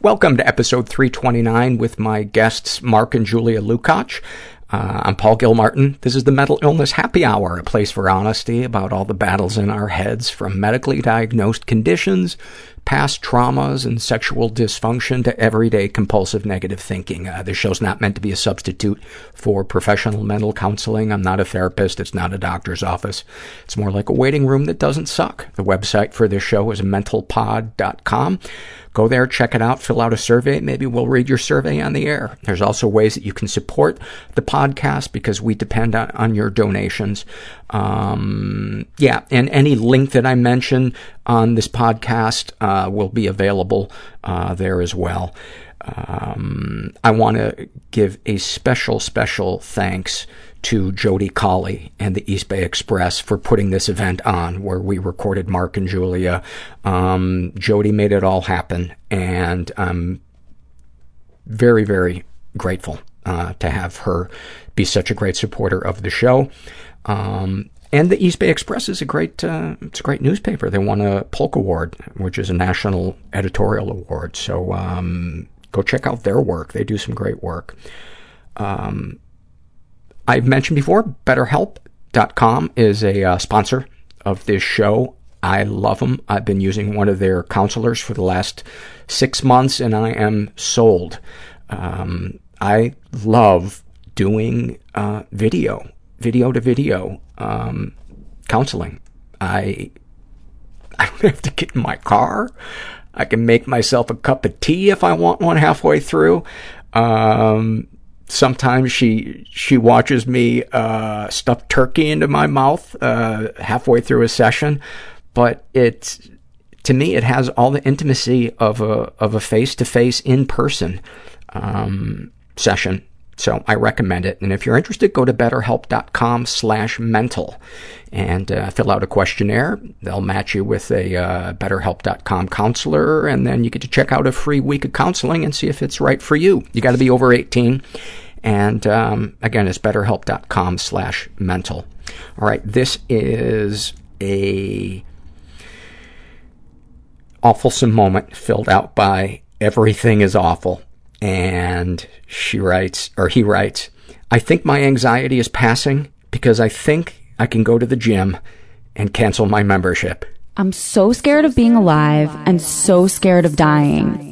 Welcome to episode 329 with my guests Mark and Giulia Lukach. Uh, I'm Paul Gilmartin. This is the Mental Illness Happy Hour, a place for honesty about all the battles in our heads, from medically diagnosed conditions, past traumas, and sexual dysfunction to everyday compulsive negative thinking. Uh, this show's not meant to be a substitute for professional mental counseling. I'm not a therapist. It's not a doctor's office. It's more like a waiting room that doesn't suck. The website for this show is mentalpod.com. Go there, check it out, fill out a survey. Maybe we'll read your survey on the air. There's also ways that you can support the podcast because we depend on, on your donations. Um, yeah, and any link that I mention on this podcast uh, will be available uh, there as well. Um, I want to give a special, special thanks to Jody Colley and the East Bay Express for putting this event on where we recorded Mark and Giulia. Um, Jody made it all happen, and I'm very, very grateful uh, to have her be such a great supporter of the show. Um, and the East Bay Express is a great, uh, it's a great newspaper. They won a Polk Award, which is a national editorial award. So um, go check out their work. They do some great work. Um, I've mentioned before, BetterHelp.com is a uh, sponsor of this show. I love them. I've been using one of their counselors for the last six months, and I am sold. Um, I love doing uh, video, video to video um, counseling. I I don't have to get in my car. I can make myself a cup of tea if I want one halfway through. Um, sometimes she she watches me uh, stuff turkey into my mouth uh, halfway through a session, but it's to me it has all the intimacy of a of a face to face in person um, session. So I recommend it. And if you're interested, go to betterhelp.com slash mental and uh, fill out a questionnaire. They'll match you with a uh, betterhelp.com counselor, and then you get to check out a free week of counseling and see if it's right for you. You got to be over 18. And um, again, it's betterhelp.com slash mental. All right, this is a awfulsome moment filled out by Everything is Awful and she writes, or he writes, I think my anxiety is passing because I think I can go to the gym and cancel my membership. I'm so scared of being alive and so scared of dying.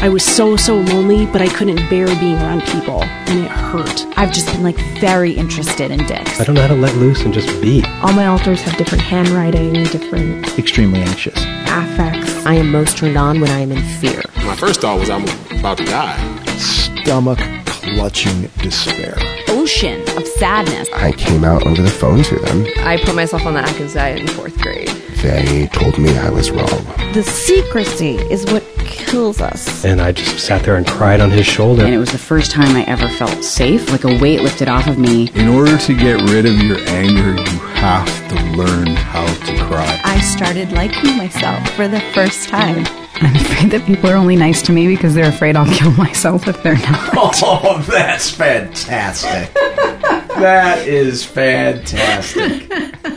I was so, so lonely, but I couldn't bear being around people, and it hurt. I've just been like very interested in dicks. I don't know how to let loose and just be. All my alters have different handwriting, different Extremely anxious. affects. I am most turned on when I am in fear. My first thought was I'm about to die. Stomach clutching despair. Ocean of sadness. I came out over the phone to them. I put myself on the Atkins diet in fourth grade. They told me I was wrong. The secrecy is what kills us. And I just sat there and cried on his shoulder. And it was the first time I ever felt safe, like a weight lifted off of me. In order to get rid of your anger, you have to learn how to cry. I started liking myself for the first time. I'm afraid that people are only nice to me because they're afraid I'll kill myself if they're not. Oh, that's fantastic. that is fantastic.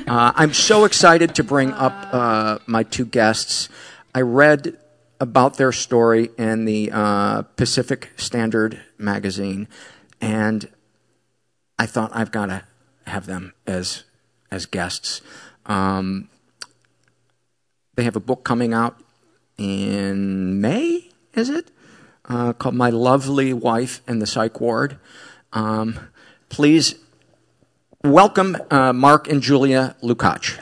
Uh, I'm so excited to bring up uh, my two guests. I read about their story in the uh, Pacific Standard magazine, and I thought I've got to have them as as guests. Um, they have a book coming out in May, is it? Uh, called My Lovely Wife in the Psych Ward. Um, please welcome uh, Mark and Giulia Lukach.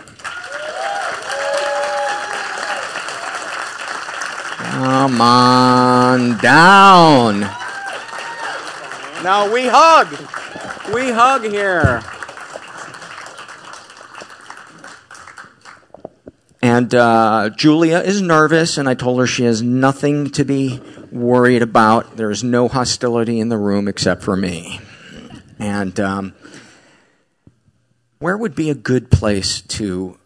Come on down. Now we hug. We hug here. And uh, Giulia is nervous, and I told her she has nothing to be worried about. There's no hostility in the room except for me. And um, where would be a good place to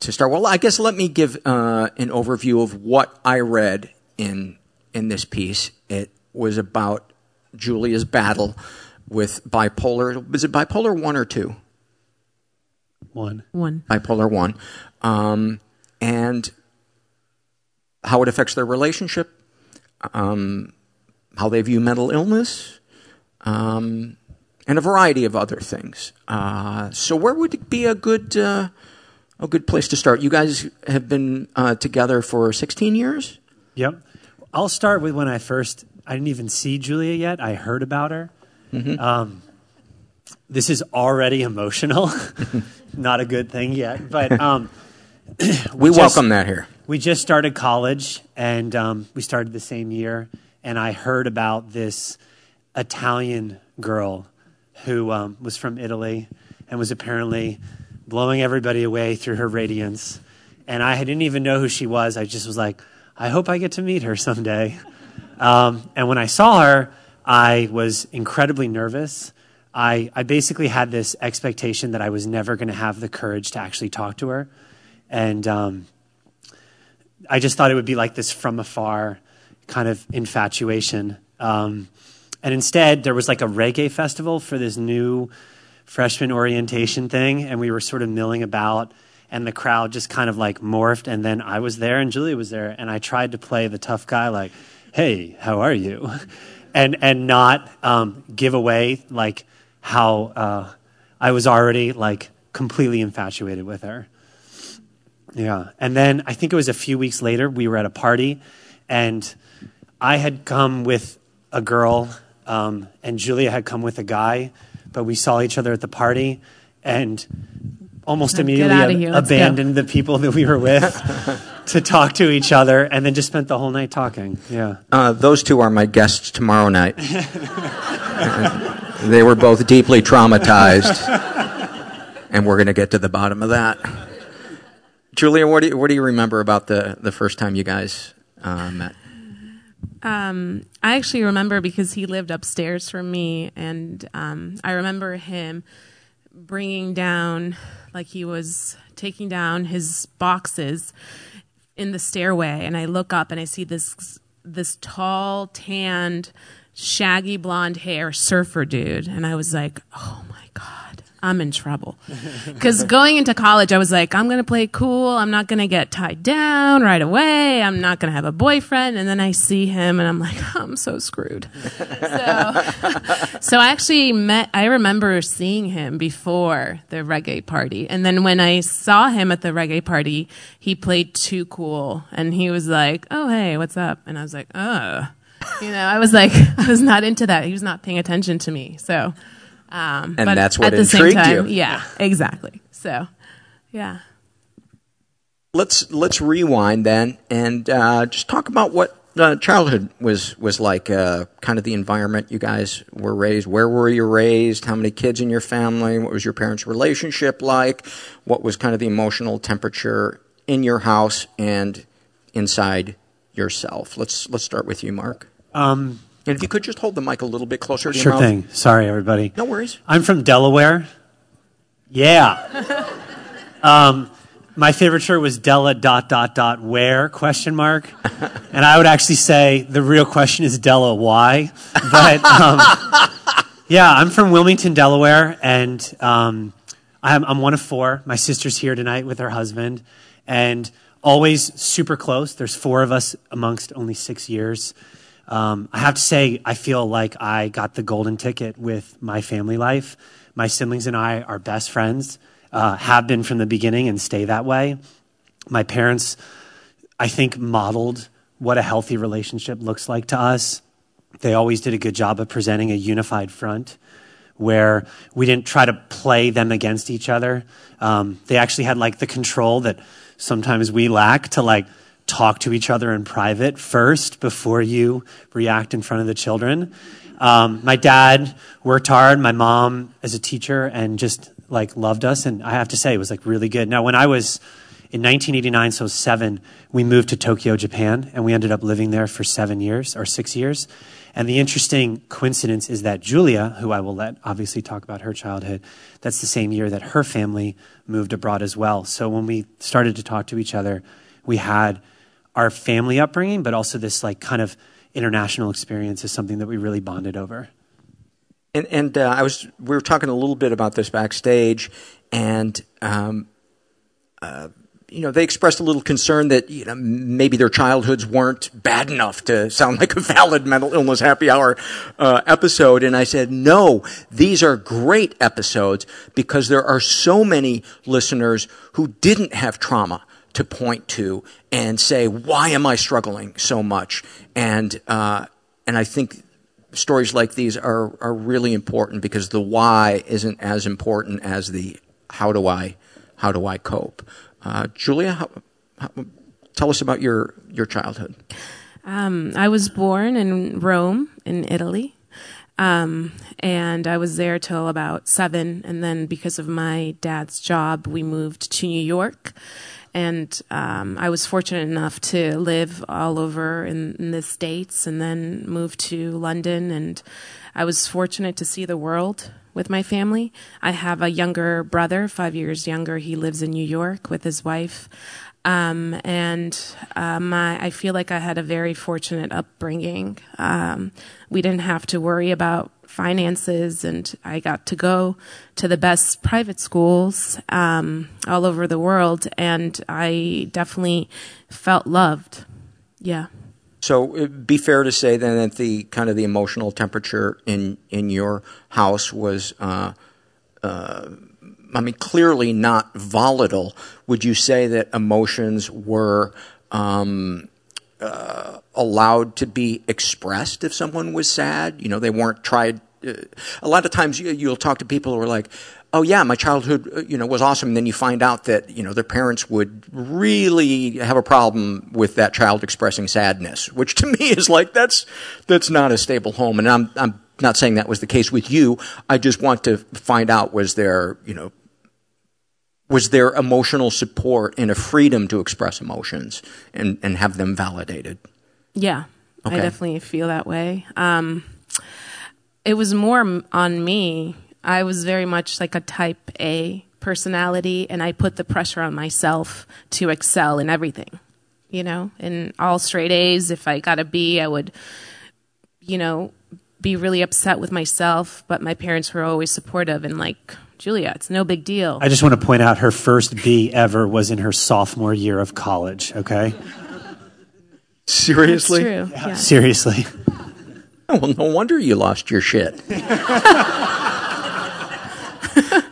to start? Well, I guess let me give uh, an overview of what I read in in this piece. It was about Giulia's battle with bipolar. Was it bipolar one or two? One. One. Bipolar one, um, and how it affects their relationship, um, how they view mental illness, um, and a variety of other things. Uh, so, where would it be a good uh, a good place to start? You guys have been uh, together for 16 years. Yep. I'll start with when I first. I didn't even see Julia yet. I heard about her. Mm-hmm. Um, this is already emotional. Not a good thing yet, but um, we, just, welcome that here. We just started college, and um, we started the same year. And I heard about this Italian girl who um, was from Italy and was apparently blowing everybody away through her radiance. And I didn't even know who she was. I just was like, I hope I get to meet her someday. Um, and when I saw her, I was incredibly nervous. I, I basically had this expectation that I was never going to have the courage to actually talk to her. And um, I just thought it would be like this from afar kind of infatuation. Um, and instead, there was like a reggae festival for this new freshman orientation thing, and we were sort of milling about, and the crowd just kind of like morphed. And then I was there, and Giulia was there, and I tried to play the tough guy, like, "Hey, how are you?" and and not um, give away like how uh, I was already like completely infatuated with her. Yeah, and then I think it was a few weeks later we were at a party, and I had come with a girl, um, and Giulia had come with a guy, but we saw each other at the party, and almost immediately ab- abandoned the people that we were with to talk to each other, and then just spent the whole night talking. Yeah, uh, those two are my guests tomorrow night. they were both deeply traumatized, and we're going to get to the bottom of that. Giulia, what do you, what do you remember about the, the first time you guys uh, met? Um, I actually remember because he lived upstairs from me, and um, I remember him bringing down, like he was taking down his boxes in the stairway, and I look up and I see this this tall, tanned, shaggy blonde hair surfer dude, and I was like, oh my god, I'm in trouble. Because going into college, I was like, I'm going to play cool. I'm not going to get tied down right away. I'm not going to have a boyfriend. And then I see him and I'm like, I'm so screwed. so, so I actually met, I remember seeing him before the reggae party. And then when I saw him at the reggae party, he played too cool. And he was like, oh, hey, what's up? And I was like, oh. You know, I was like, I was not into that. He was not paying attention to me. So, um, and but that's what at the intrigued same time, you. Yeah, exactly. So, yeah. Let's let's rewind then and uh, just talk about what uh, childhood was was like. Uh, kind of the environment you guys were raised. Where were you raised? How many kids in your family? What was your parents' relationship like? What was kind of the emotional temperature in your house and inside yourself? Let's let's start with you, Mark. Um, and if you could just hold the mic a little bit closer to Sure mouth. thing. Sorry, everybody. No worries. I'm from Delaware. Yeah. um, my favorite shirt was Della dot dot dot where question mark, and I would actually say the real question is Della why, but um, yeah, I'm from Wilmington, Delaware, and um, I'm, I'm one of four. My sister's here tonight with her husband, and always super close. There's four of us amongst only six years. Um, I have to say, I feel like I got the golden ticket with my family life. My siblings and I are best friends, uh, have been from the beginning, and stay that way. My parents, I think, modeled what a healthy relationship looks like to us. They always did a good job of presenting a unified front where we didn't try to play them against each other. Um, they actually had like the control that sometimes we lack to like talk to each other in private first before you react in front of the children. Um, my dad worked hard. My mom as a teacher and just like loved us. And I have to say it was like really good. Now, when I was in 1989, so seven, we moved to Tokyo, Japan, and we ended up living there for seven years or six years. And the interesting coincidence is that Giulia, who I will let obviously talk about her childhood, that's the same year that her family moved abroad as well. So when we started to talk to each other, we had our family upbringing, but also this like kind of international experience is something that we really bonded over. And, and uh, I was we were talking a little bit about this backstage, and um, uh, you know, they expressed a little concern that, you know, maybe their childhoods weren't bad enough to sound like a valid mental illness happy hour uh, episode. And I said, no, these are great episodes because there are so many listeners who didn't have trauma to point to and say, why am I struggling so much? And, uh, and I think stories like these are, are really important because the why isn't as important as the how do I, how do I cope? Uh, Giulia, how, how, tell us about your your childhood. Um, I was born in Rome, in Italy, um, and I was there till about seven. And then, because of my dad's job, we moved to New York. And um, I was fortunate enough to live all over in, in the states, and then move to London. And I was fortunate to see the world with my family. I have a younger brother, five years younger. He lives in New York with his wife. Um, and uh, my, I feel like I had a very fortunate upbringing. Um, we didn't have to worry about finances, and I got to go to the best private schools um, all over the world, and I definitely felt loved. Yeah. So it'd be fair to say then that the kind of the emotional temperature in in your house was, uh, uh, I mean, clearly not volatile. Would you say that emotions were um, uh, allowed to be expressed if someone was sad? You know, they weren't tried. Uh, a lot of times you, you'll talk to people who are like, oh yeah, my childhood, uh, you know, was awesome. And then you find out that, you know, their parents would really have a problem with that child expressing sadness, which to me is like, that's, that's not a stable home. And I'm, I'm not saying that was the case with you. I just want to find out was there, you know, was there emotional support and a freedom to express emotions and, and have them validated? Yeah, okay. I definitely feel that way. Um, it was more on me I was very much like a type A personality, and I put the pressure on myself to excel in everything. You know, in all straight A's, if I got a B, I would, you know, be really upset with myself. But my parents were always supportive and like, Giulia, it's no big deal. I just want to point out her first B ever was in her sophomore year of college, okay? Seriously? That's true. Yeah. Yeah. Seriously. Oh, well, no wonder you lost your shit.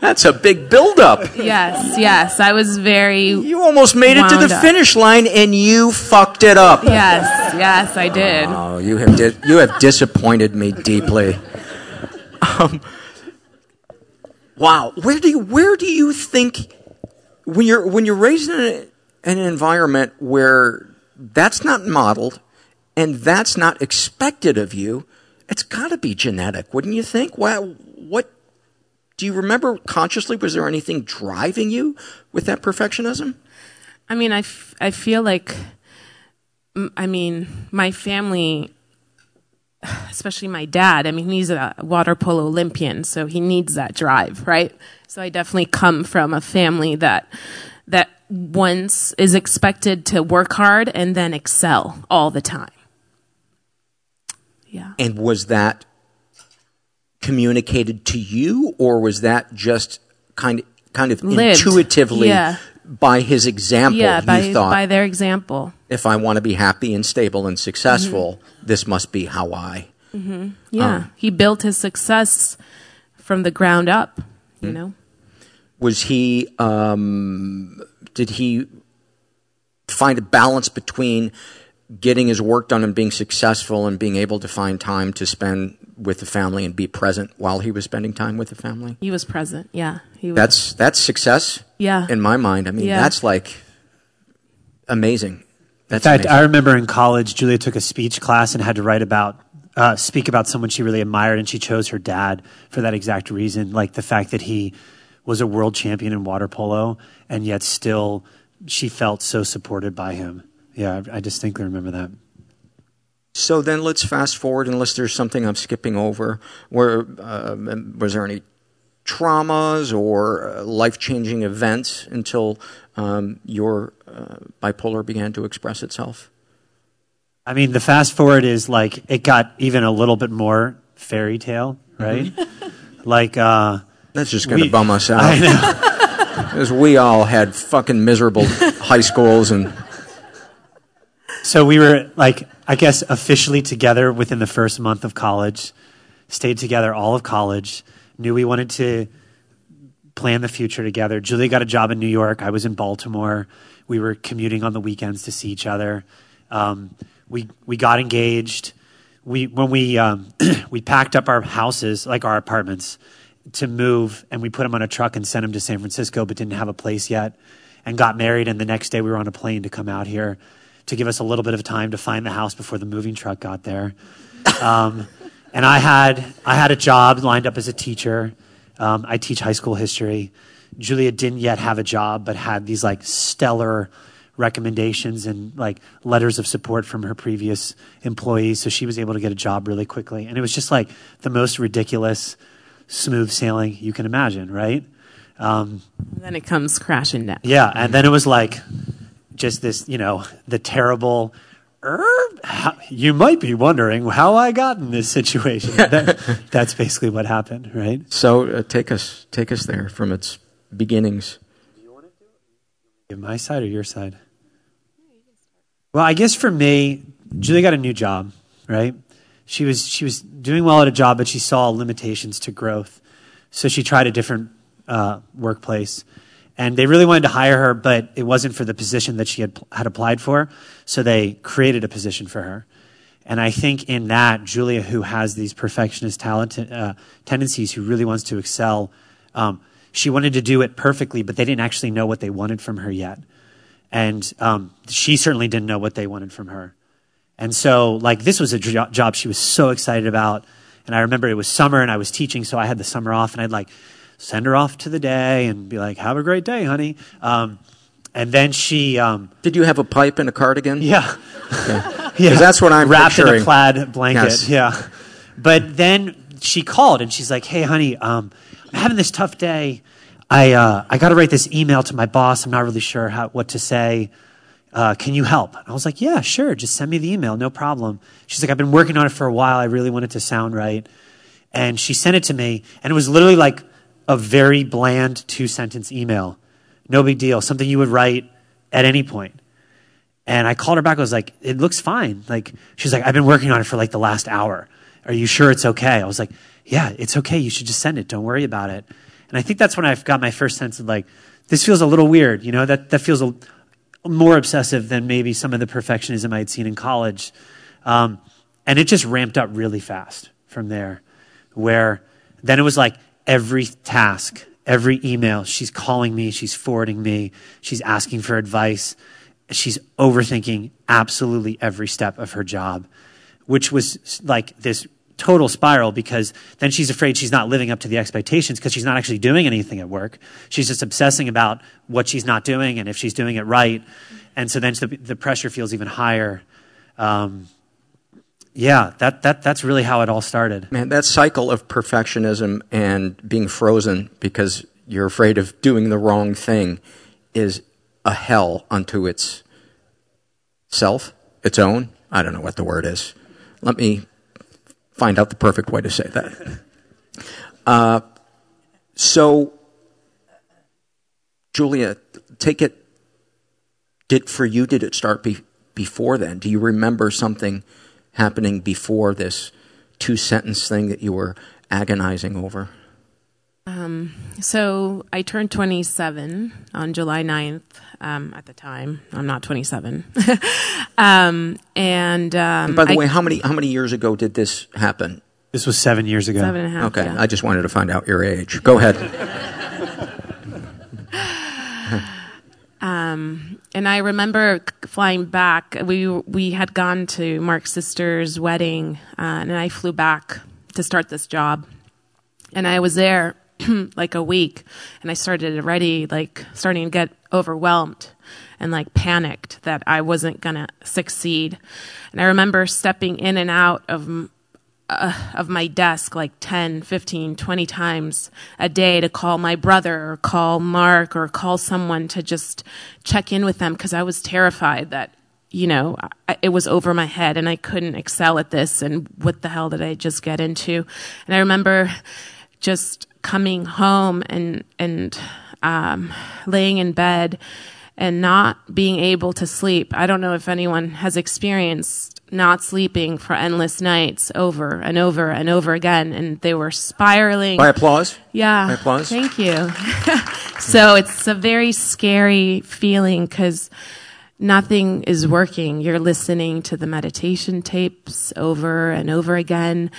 That's a big buildup. Yes, yes. I was very. You almost made it to the up. finish line and you fucked it up. Yes, yes, I did. Oh, you have di- you have disappointed me deeply. Um, wow, where do you where do you think when you're when you're raised in a, an environment where that's not modeled and that's not expected of you? It's got to be genetic, wouldn't you think? Well, what do you remember consciously? Was there anything driving you with that perfectionism? I mean, I, f- I feel like, I mean, my family, especially my dad, I mean, he's a water polo Olympian, so he needs that drive, right? So I definitely come from a family that, that once is expected to work hard and then excel all the time. Yeah. And was that communicated to you, or was that just kind of kind of Lived. intuitively yeah. by his example? Yeah, you by, thought, by their example. if I want to be happy and stable and successful, mm-hmm. this must be how I. Mm-hmm. Yeah, um, he built his success from the ground up. You mm-hmm. know, was he? Um, did he find a balance between getting his work done and being successful and being able to find time to spend with the family and be present while he was spending time with the family? He was present. Yeah, he was. That's that's success. Yeah, in my mind, I mean, yeah. that's like amazing. That's in fact, amazing. I remember in college, Giulia took a speech class and had to write about. Uh, speak about someone she really admired, and she chose her dad for that exact reason. Like the fact that he was a world champion in water polo, and yet still she felt so supported by him. Yeah, I, I distinctly remember that. So then let's fast forward, unless there's something I'm skipping over. Where uh, was there any traumas or uh, life changing events until um, your uh, bipolar began to express itself? I mean, the fast forward is like it got even a little bit more fairy tale, right? Mm-hmm. like uh, that's just going to bum us out. I know. As we all had fucking miserable high schools and. So we were like, I guess, officially together within the first month of college, stayed together all of college, knew we wanted to plan the future together. Giulia got a job in New York. I was in Baltimore. We were commuting on the weekends to see each other. Um, we we got engaged. We when we um, we packed up our houses, like our apartments, to move, and we put him on a truck and sent him to San Francisco, but didn't have a place yet. And got married, and the next day we were on a plane to come out here to give us a little bit of time to find the house before the moving truck got there. Um, and I had I had a job lined up as a teacher. Um, I teach high school history. Giulia didn't yet have a job, but had these like stellar recommendations and like letters of support from her previous employees. So she was able to get a job really quickly. And it was just like the most ridiculous, smooth sailing you can imagine, right? Um, then it comes crashing down. Yeah. And then it was like just this, you know, the terrible, er, how, you might be wondering how I got in this situation. that, that's basically what happened, right? So uh, take us take us there from its beginnings. Do you want to do it? My side or your side? Well, I guess for me, Julie got a new job, right? She was she was doing well at a job, but she saw limitations to growth, so she tried a different uh, workplace, and they really wanted to hire her, but it wasn't for the position that she had had applied for, so they created a position for her. And I think in that, Giulia, who has these perfectionist talent uh, tendencies, who really wants to excel, um, she wanted to do it perfectly, but they didn't actually know what they wanted from her yet. And um, she certainly didn't know what they wanted from her. And so, like, this was a jo- job she was so excited about. And I remember it was summer and I was teaching, so I had the summer off, and I'd like send her off to the day and be like, "Have a great day, honey." Um, and then she. Um, Did you have a pipe and a cardigan? Yeah. Okay. yeah. that's what I'm wrapped picturing. in a plaid blanket. Yes. Yeah. But then she called and she's like, "Hey, honey, um, I'm having this tough day. I uh, I got to write this email to my boss. I'm not really sure how what to say. Uh, can you help?" I was like, "Yeah, sure. Just send me the email, no problem." She's like, "I've been working on it for a while. I really want it to sound right." And she sent it to me, and it was literally like a very bland two sentence email. No big deal. Something you would write at any point. And I called her back. I was like, it looks fine. Like, she's like, I've been working on it for like the last hour. Are you sure it's okay? I was like, yeah, it's okay. You should just send it. Don't worry about it. And I think that's when I got my first sense of like, this feels a little weird. You know, that, that feels a, more obsessive than maybe some of the perfectionism I had seen in college. Um, and it just ramped up really fast from there, where then it was like every task, every email, she's calling me, she's forwarding me, she's asking for advice, she's overthinking absolutely every step of her job, which was like this total spiral because then she's afraid she's not living up to the expectations because she's not actually doing anything at work. She's just obsessing about what she's not doing and if she's doing it right. And so then the, the pressure feels even higher. Um, yeah, that, that, that's really how it all started. Man, that cycle of perfectionism and being frozen because you're afraid of doing the wrong thing is a hell unto its self, its own. I don't know what the word is. Let me find out the perfect way to say that. Uh, so, Giulia, take it. Did for you? Did it start be, before then? Do you remember something happening before this two sentence thing that you were agonizing over? Um, so I turned 27 on July 9th. Um, at the time, I'm not 27. um, and, and, by the I, way, how many how many years ago did this happen? This was seven years ago. Seven and a half. Okay, yeah. I just wanted to find out your age. Go ahead. Um, and I remember flying back. We we had gone to Mark's sister's wedding, uh, and I flew back to start this job. And I was there like a week, and I started already like starting to get overwhelmed and like panicked that I wasn't gonna succeed. And I remember stepping in and out of uh, of my desk like 10, 15, 20 times a day to call my brother or call Mark or call someone to just check in with them because I was terrified that, you know, I, it was over my head and I couldn't excel at this and what the hell did I just get into? And I remember just coming home and, and um, laying in bed and not being able to sleep. I don't know if anyone has experienced not sleeping for endless nights over and over and over again, and they were spiraling. By applause. Yeah. By applause. Thank you. so it's a very scary feeling because nothing is working. You're listening to the meditation tapes over and over again.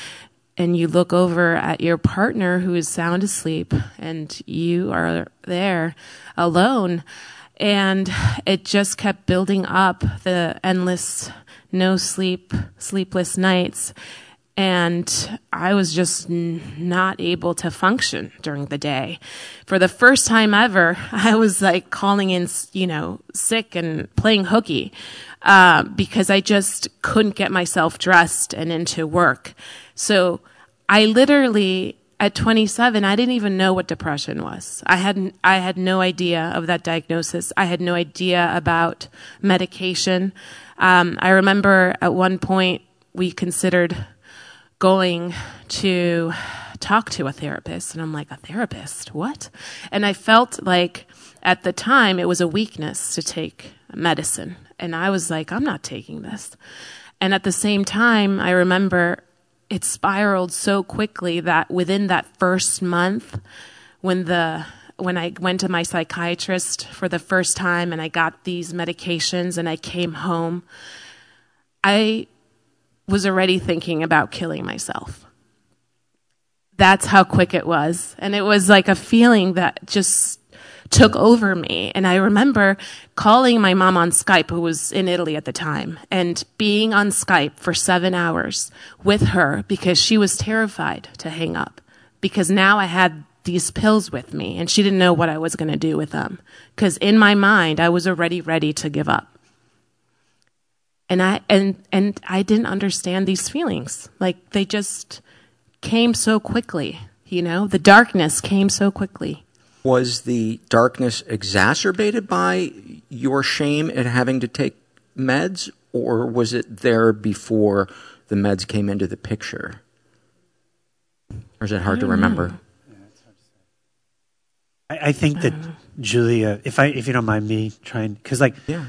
And you look over at your partner who is sound asleep, and you are there alone. And it just kept building up the endless no sleep, sleepless nights. And I was just not able to function during the day. For the first time ever, I was like calling in, you know, sick and playing hooky, uh, because I just couldn't get myself dressed and into work. So I literally, at 27, I didn't even know what depression was. I had I had no idea of that diagnosis. I had no idea about medication. Um, I remember at one point we considered going to talk to a therapist, and I'm like, a therapist? What? And I felt like at the time it was a weakness to take medicine, and I was like, I'm not taking this. And at the same time, I remember it spiraled so quickly that within that first month, when the when I went to my psychiatrist for the first time and I got these medications and I came home, I was already thinking about killing myself. That's how quick it was. And it was like a feeling that just took over me. And I remember calling my mom on Skype, who was in Italy at the time, and being on Skype for seven hours with her because she was terrified to hang up. Because now I had these pills with me and she didn't know what I was going to do with them. Because in my mind, I was already ready to give up. And I, and, and I didn't understand these feelings. Like they just came so quickly, you know? The darkness came so quickly. Was the darkness exacerbated by your shame at having to take meds, or was it there before the meds came into the picture? Or is it hard to mm. remember? Know. I, I think that uh. Giulia, if I if you don't mind me trying, because like, yeah.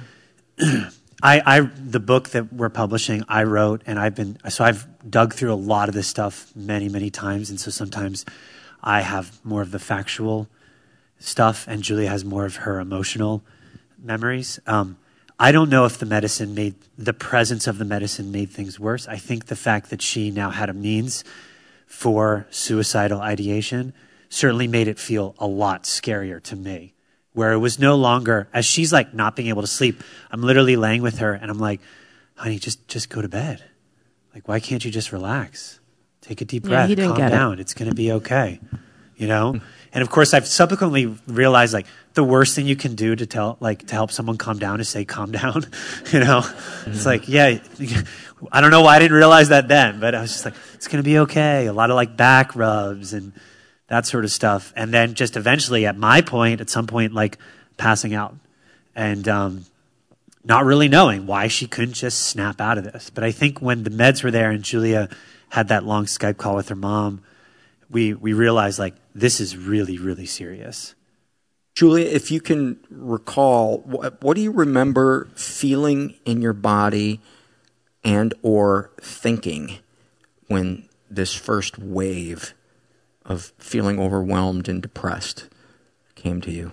I, I the book that we're publishing, I wrote, and I've been so I've dug through a lot of this stuff many many times, and so sometimes I have more of the factual stuff, and Giulia has more of her emotional memories. Um, I don't know if the medicine made the presence of the medicine made things worse. I think the fact that she now had a means for suicidal ideation certainly made it feel a lot scarier to me. Where it was no longer as she's like not being able to sleep. I'm literally laying with her and I'm like, honey, just just go to bed. Like, why can't you just relax? Take a deep breath, yeah, calm down. It. It's gonna be okay. You know? And of course, I've subsequently realized like the worst thing you can do to tell, like, to help someone calm down is say, calm down. you know, mm-hmm. it's like, yeah, I don't know why I didn't realize that then, but I was just like, it's going to be okay. A lot of like back rubs and that sort of stuff. And then just eventually at my point, at some point, like passing out and, um, not really knowing why she couldn't just snap out of this. But I think when the meds were there and Giulia had that long Skype call with her mom, we, we realized like this is really, really serious. Giulia, if you can recall, what, what do you remember feeling in your body and or thinking when this first wave of feeling overwhelmed and depressed came to you?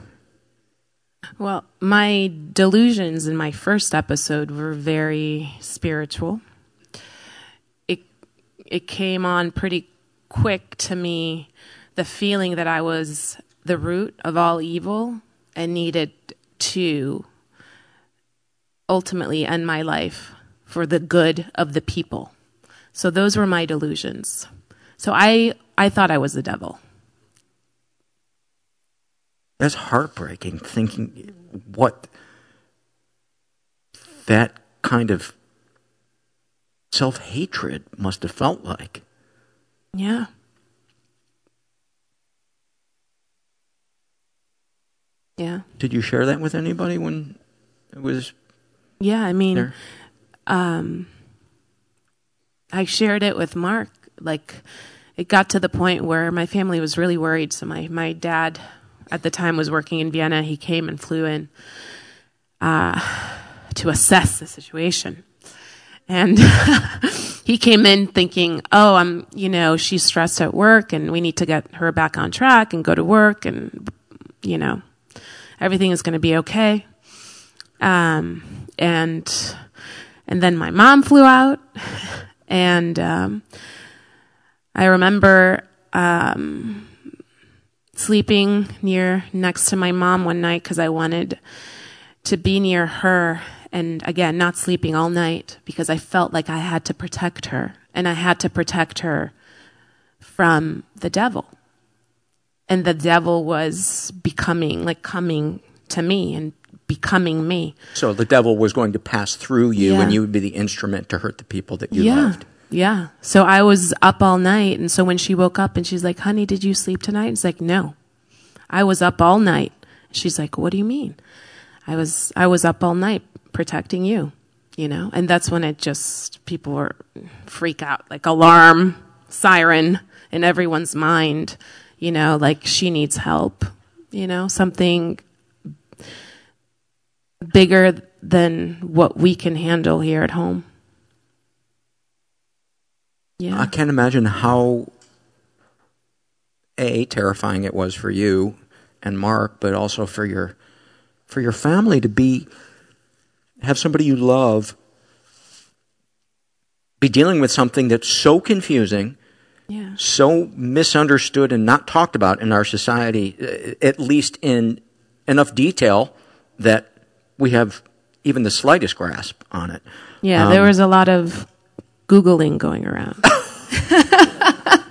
Well, my delusions in my first episode were very spiritual. It it came on pretty quick to me the feeling that I was the root of all evil and needed to ultimately end my life for the good of the people. So those were my delusions. So I I thought I was the devil. That's heartbreaking thinking what that kind of self hatred must have felt like. Yeah. Yeah. Did you share that with anybody when it was? Yeah, I mean, um, I shared it with Mark. Like, it got to the point where my family was really worried. So my my dad at the time was working in Vienna. He came and flew in uh, to assess the situation. And he came in thinking, oh, I'm, you know, she's stressed at work and we need to get her back on track and go to work and, you know, everything is going to be okay. Um, and, and then my mom flew out and, um, I remember, um, sleeping near next to my mom one night because I wanted to be near her and again, not sleeping all night because I felt like I had to protect her and I had to protect her from the devil. And the devil was becoming, like coming to me and becoming me. So the devil was going to pass through you Yeah. and you would be the instrument to hurt the people that you yeah. loved. Yeah. So I was up all night. And so when she woke up and she's like, honey, did you sleep tonight? It's like, no, I was up all night. She's like, what do you mean? I was, I was up all night protecting you, you know? And that's when it just, people were freak out, like alarm, siren in everyone's mind, you know, like she needs help, you know, something bigger than what we can handle here at home. Yeah. I can't imagine how a terrifying it was for you and Mark, but also for your for your family to be have somebody you love be dealing with something that's so confusing, yeah. so misunderstood and not talked about in our society, uh, at least in enough detail that we have even the slightest grasp on it. Yeah, there Um, was a lot of Googling going around.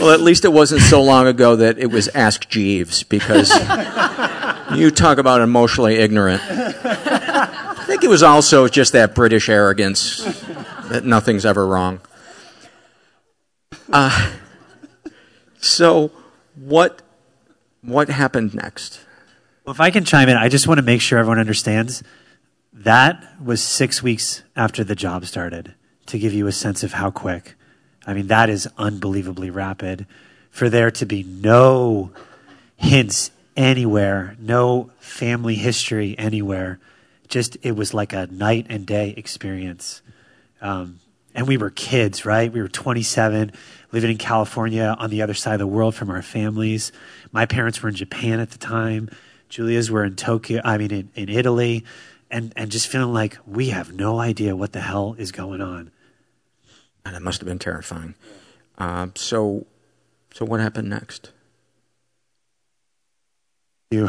Well, at least it wasn't so long ago that it was Ask Jeeves because you talk about emotionally ignorant. I think it was also just that British arrogance that nothing's ever wrong. Uh, so, what what happened next? Well, if I can chime in, I just want to make sure everyone understands that was six weeks after the job started to give you a sense of how quick. I mean, that is unbelievably rapid. For there to be no hints anywhere, no family history anywhere, just it was like a night and day experience. Um, and we were kids, right? We were 27, living in California on the other side of the world from our families. My parents were in Japan at the time. Giulia's were in Tokyo, I mean, in, in Italy. And, and just feeling like we have no idea what the hell is going on. And it must have been terrifying. Uh, so, so what happened next? You,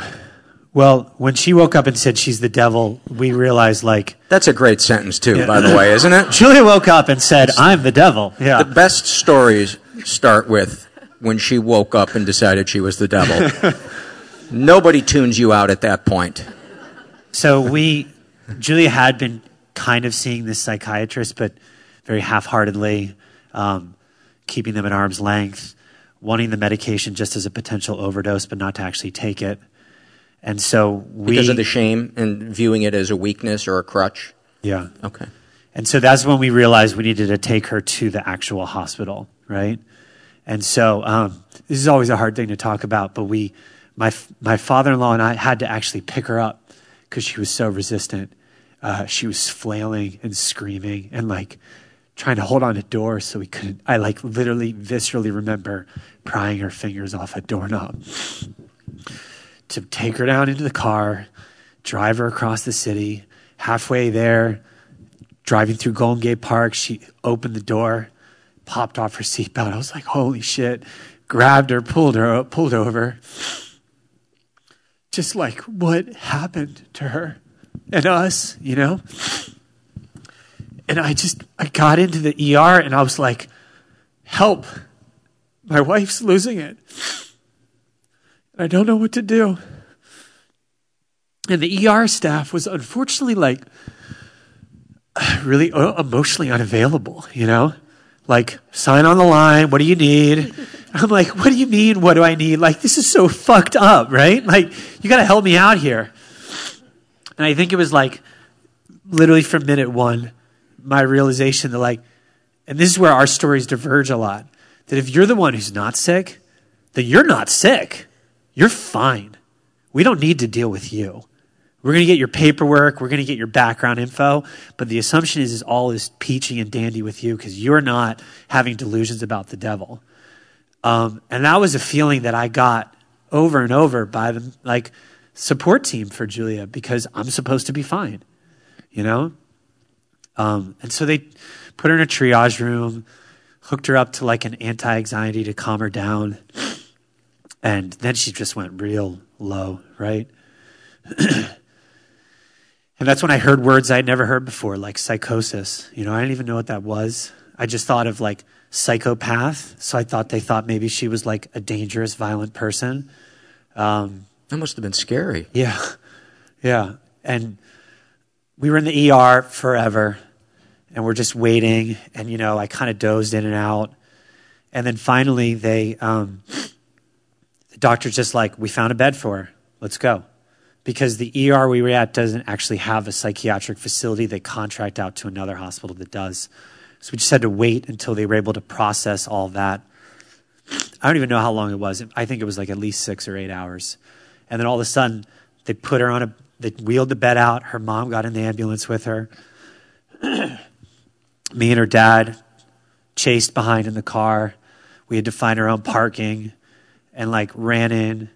well, when she woke up and said she's the devil, we realized like That's a great sentence too, by the way, isn't it? Giulia woke up and said, "I'm the devil." Yeah. The best stories start with when she woke up and decided she was the devil. Nobody tunes you out at that point. So we, Giulia had been kind of seeing this psychiatrist, but very half-heartedly, um, keeping them at arm's length, wanting the medication just as a potential overdose, but not to actually take it. And so we, Because of the shame and viewing it as a weakness or a crutch. yeah. Okay. And so that's when we realized we needed to take her to the actual hospital, right? And so um, this is always a hard thing to talk about, but we, my my father-in-law and I had to actually pick her up because she was so resistant. Uh, she was flailing and screaming and like trying to hold on to doors so we couldn't. I like literally viscerally remember prying her fingers off a doorknob to take her down into the car, drive her across the city. Halfway there, driving through Golden Gate Park, she opened the door, popped off her seatbelt. I was like, holy shit. Grabbed her, pulled her, pulled over. Just like what happened to her and us, you know? And I just, I got into the ER and I was like, help. My wife's losing it. I don't know what to do. And the ER staff was unfortunately like really uh, emotionally unavailable, you know? Like, sign on the line. What do you need? I'm like, what do you mean? What do I need? Like, this is so fucked up, right? Like, you got to help me out here. And I think it was like literally from minute one, my realization that, like, and this is where our stories diverge a lot that if you're the one who's not sick, then you're not sick. You're fine. We don't need to deal with you. We're going to get your paperwork. We're going to get your background info. But the assumption is, is all is peachy and dandy with you because you're not having delusions about the devil. Um, and that was a feeling that I got over and over by the like support team for Giulia because I'm supposed to be fine, you know. Um, and so they put her in a triage room, hooked her up to like an anti-anxiety to calm her down, and then she just went real low, right? and that's when I heard words I'd never heard before, like psychosis. You know, I didn't even know what that was. I just thought of like psychopath. So I thought they thought maybe she was like a dangerous, violent person. Um, that must have been scary. Yeah. Yeah. And we were in the ER forever and we're just waiting. And, you know, I kind of dozed in and out. And then finally, they, um, doctor's just like, we found a bed for her. Let's go. Because the ER we were at doesn't actually have a psychiatric facility. They contract out to another hospital that does. So we just had to wait until they were able to process all that. I don't even know how long it was. I think it was like at least six or eight hours. And then all of a sudden, they put her on a, they wheeled the bed out. Her mom got in the ambulance with her. Me and her dad chased behind in the car. We had to find our own parking and like ran in.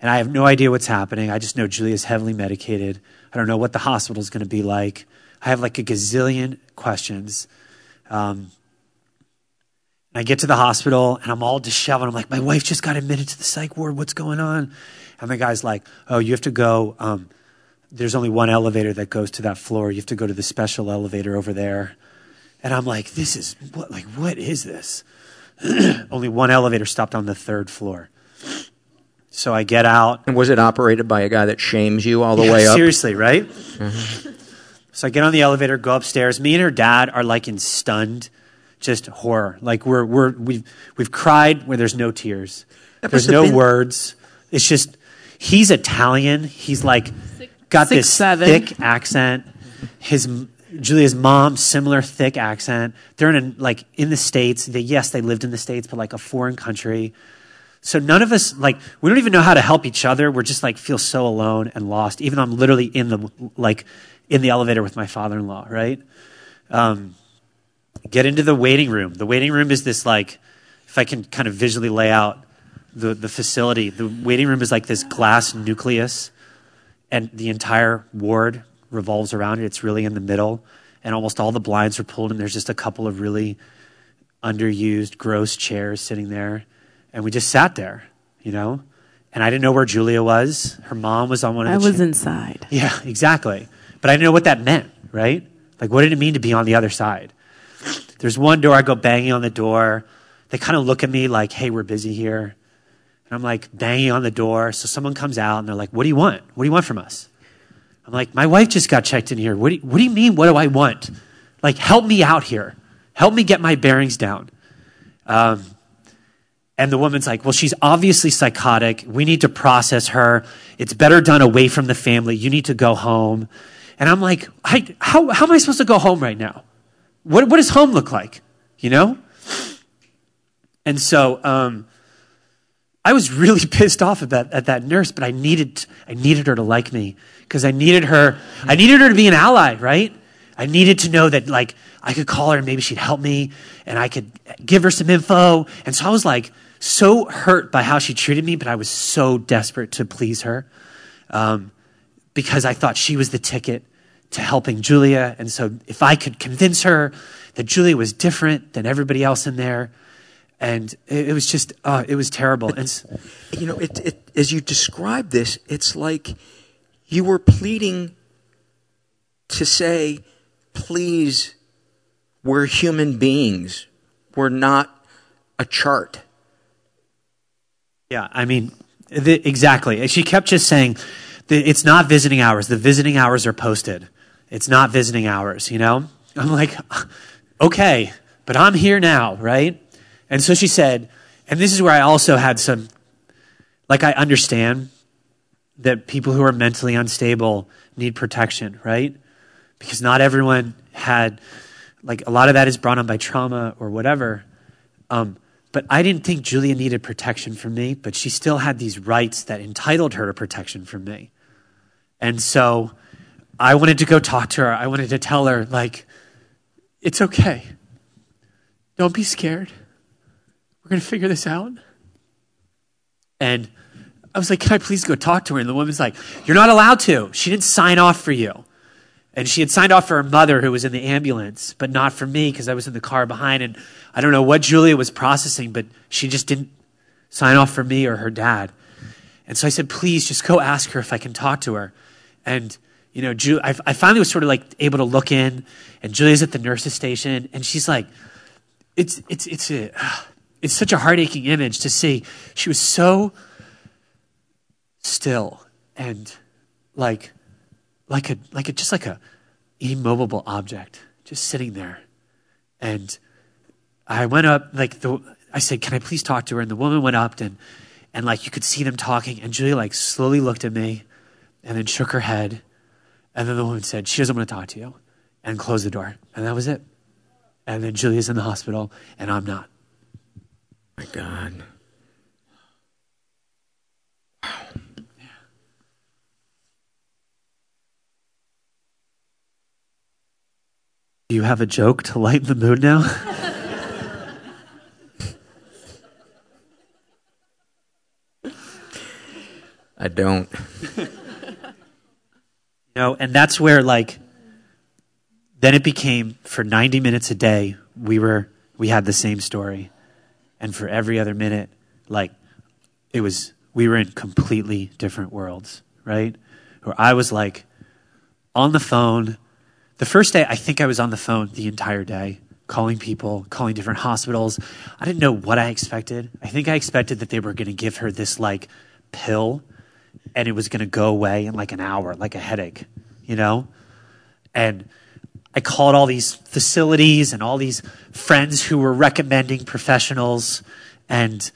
And I have no idea what's happening. I just know Giulia's heavily medicated. I don't know what the hospital is going to be like. I have like a gazillion questions. Um, I get to the hospital and I'm all disheveled. I'm like, my wife just got admitted to the psych ward. What's going on? And the guy's like, oh, you have to go. Um, there's only one elevator that goes to that floor. You have to go to the special elevator over there. And I'm like, this is what, like, what is this? only one elevator stopped on the third floor. So I get out. And was it operated by a guy that shames you all the yeah, way up? Seriously, right? Mm-hmm. So I get on the elevator, go upstairs. Me and her dad are like in stunned, just horror. Like we're we're we've we've cried where there's no tears. There's no been- words. It's just he's Italian. He's like got Six, this seven. thick accent. His Giulia's mom, similar thick accent. They're in a, like in the states. They, yes, they lived in the states, but like a foreign country. So none of us like we don't even know how to help each other. We're just like feel so alone and lost. Even though I'm literally in the like in the elevator with my father-in-law, right? Um, get into the waiting room. The waiting room is this like, if I can kind of visually lay out the, the facility, the waiting room is like this glass nucleus, and the entire ward revolves around it. It's really in the middle, and almost all the blinds are pulled, and there's just a couple of really underused, gross chairs sitting there, and we just sat there, you know. And I didn't know where Giulia was. Her mom was on one of the. I was cha- inside. Yeah, exactly. But I didn't know what that meant, right? Like, what did it mean to be on the other side? There's one door, I go banging on the door. They kind of look at me like, hey, we're busy here. And I'm like banging on the door. So someone comes out and they're like, what do you want? What do you want from us? I'm like, my wife just got checked in here. What do you, what do you mean? What do I want? Like, help me out here. Help me get my bearings down. Um, and the woman's like, well, she's obviously psychotic. We need to process her. It's better done away from the family. You need to go home. And I'm like, how, how am I supposed to go home right now? What, what does home look like? You know? And so um, I was really pissed off at that, at that nurse, but I needed, I needed her to like me because I needed her, I needed her to be an ally, right? I needed to know that like I could call her and maybe she'd help me and I could give her some info. And so I was like so hurt by how she treated me, but I was so desperate to please her um, because I thought she was the ticket to helping Giulia. And so if I could convince her that Giulia was different than everybody else in there, and it, it was just, uh, it was terrible. And you know, it, it, as you describe this, it's like you were pleading to say, please, we're human beings. We're not a chart. Yeah, I mean, the, exactly. She kept just saying, it's not visiting hours. The visiting hours are posted. It's not visiting hours, you know? I'm like, okay, but I'm here now, right? And so she said, and this is where I also had some, like, I understand that people who are mentally unstable need protection, right? Because not everyone had, like, a lot of that is brought on by trauma or whatever. Um, But I didn't think Giulia needed protection from me, but she still had these rights that entitled her to protection from me. And so I wanted to go talk to her. I wanted to tell her, like, it's okay. Don't be scared. We're going to figure this out. And I was like, can I please go talk to her? And the woman's like, you're not allowed to. She didn't sign off for you. And she had signed off for her mother who was in the ambulance, but not for me because I was in the car behind. And I don't know what Giulia was processing, but she just didn't sign off for me or her dad. And so I said, please just go ask her if I can talk to her. And, you know, Ju- I, I finally was sort of like able to look in, and Giulia's at the nurse's station, and she's like, it's, it's, it's, a, it's such a heart aching image to see. She was so still and like, like a like a just like a immovable object just sitting there. And i went up like the i said can i please talk to her? And the woman went up and and like you could see them talking. And giulia like slowly looked at me and then shook her head. And then the woman said she doesn't want to talk to you and closed the door. And that was it. And then giulia's in the hospital and i'm not. My god Do you have a joke to lighten the mood now? I don't. you know, and that's where like then it became for 90 minutes a day we were we had the same story. And for every other minute like it was we were in completely different worlds, right? Where I was like on the phone the first day, I think I was on the phone the entire day, calling people, calling different hospitals. I didn't know what I expected. I think I expected that they were going to give her this like pill and it was going to go away in like an hour, like a headache, you know? And I called all these facilities and all these friends who were recommending professionals, and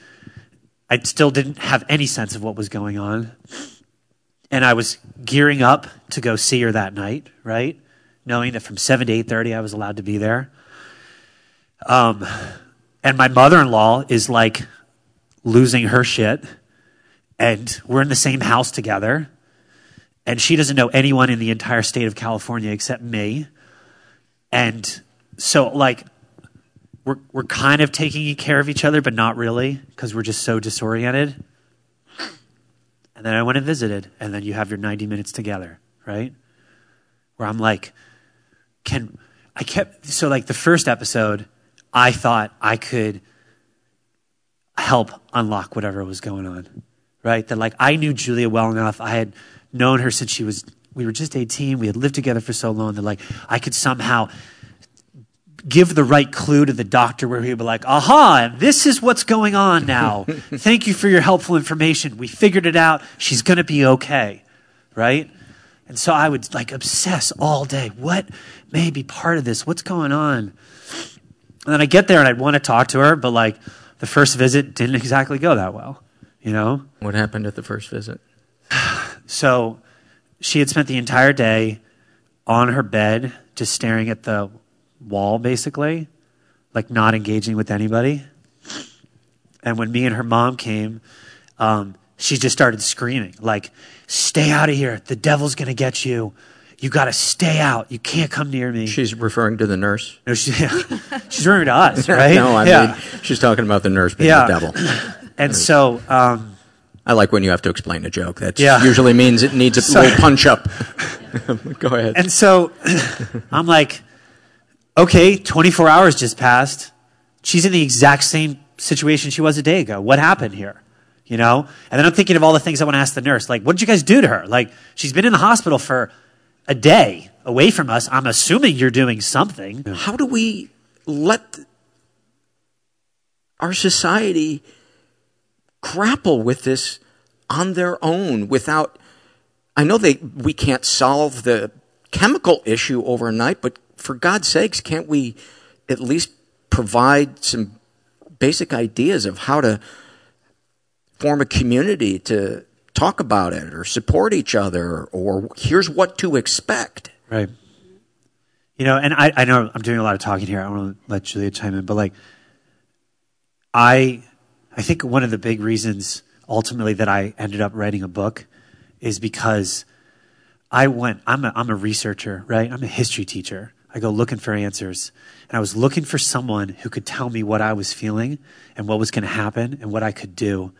I still didn't have any sense of what was going on. And I was gearing up to go see her that night, right? Knowing that from 7 to 8.30 i was allowed to be there. Um, and my mother-in-law is like losing her shit and we're in the same house together and she doesn't know anyone in the entire state of california except me. And so like we're, we're kind of taking care of each other but not really because we're just so disoriented. And then i went and visited and then you have your 90 minutes together right? Where i'm like can I kept so like the first episode, I thought I could help unlock whatever was going on. Right? That like I knew Giulia well enough. I had known her since she was we were just 18. We had lived together for so long that like I could somehow give the right clue to the doctor where he'd be like, aha, this is what's going on now. Thank you for your helpful information. We figured it out. She's going to be okay. Right? And so I would like obsess all day. What may be part of this? What's going on? And then I get there and I'd want to talk to her, but like the first visit didn't exactly go that well, you know? What happened at the first visit? so she had spent the entire day on her bed, just staring at the wall, basically, like not engaging with anybody. And when me and her mom came, um, she just started screaming, like, stay out of here. The devil's going to get you. You got to stay out. You can't come near me. She's referring to the nurse? No, she, yeah. she's referring to us, right? no, I yeah. mean, she's talking about the nurse being yeah. the devil. and so. Um, I like when you have to explain a joke. That yeah. usually means it needs a so, little punch up. Go ahead. And so I'm like, okay, 24 hours just passed. She's in the exact same situation she was a day ago. What happened here? You know? And then I'm thinking of all the things I want to ask the nurse. Like, what did you guys do to her? Like, she's been in the hospital for a day away from us. I'm assuming you're doing something. How do we let our society grapple with this on their own without I know they we can't solve the chemical issue overnight, but for God's sakes, can't we at least provide some basic ideas of how to form a community to talk about it or support each other or here's what to expect. Right. You know, and I, I know I'm doing a lot of talking here. I want to let Giulia chime in, but like, I, I think one of the big reasons ultimately that I ended up writing a book is because I went, I'm a, I'm a researcher, right? I'm a history teacher. I go looking for answers. And I was looking for someone who could tell me what I was feeling and what was going to happen and what I could do.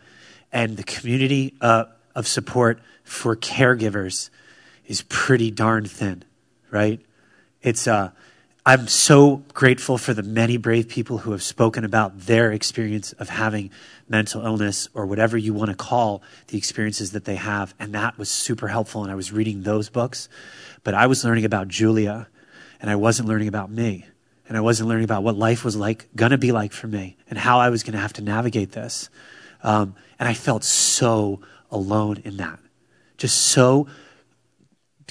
And the community uh, of support for caregivers is pretty darn thin, right? It's, uh, I'm so grateful for the many brave people who have spoken about their experience of having mental illness or whatever you want to call the experiences that they have. And that was super helpful. And I was reading those books, but I was learning about Giulia and I wasn't learning about me. And I wasn't learning about what life was like, gonna be like for me, and how I was gonna have to navigate this. Um, and I felt so alone in that. Just so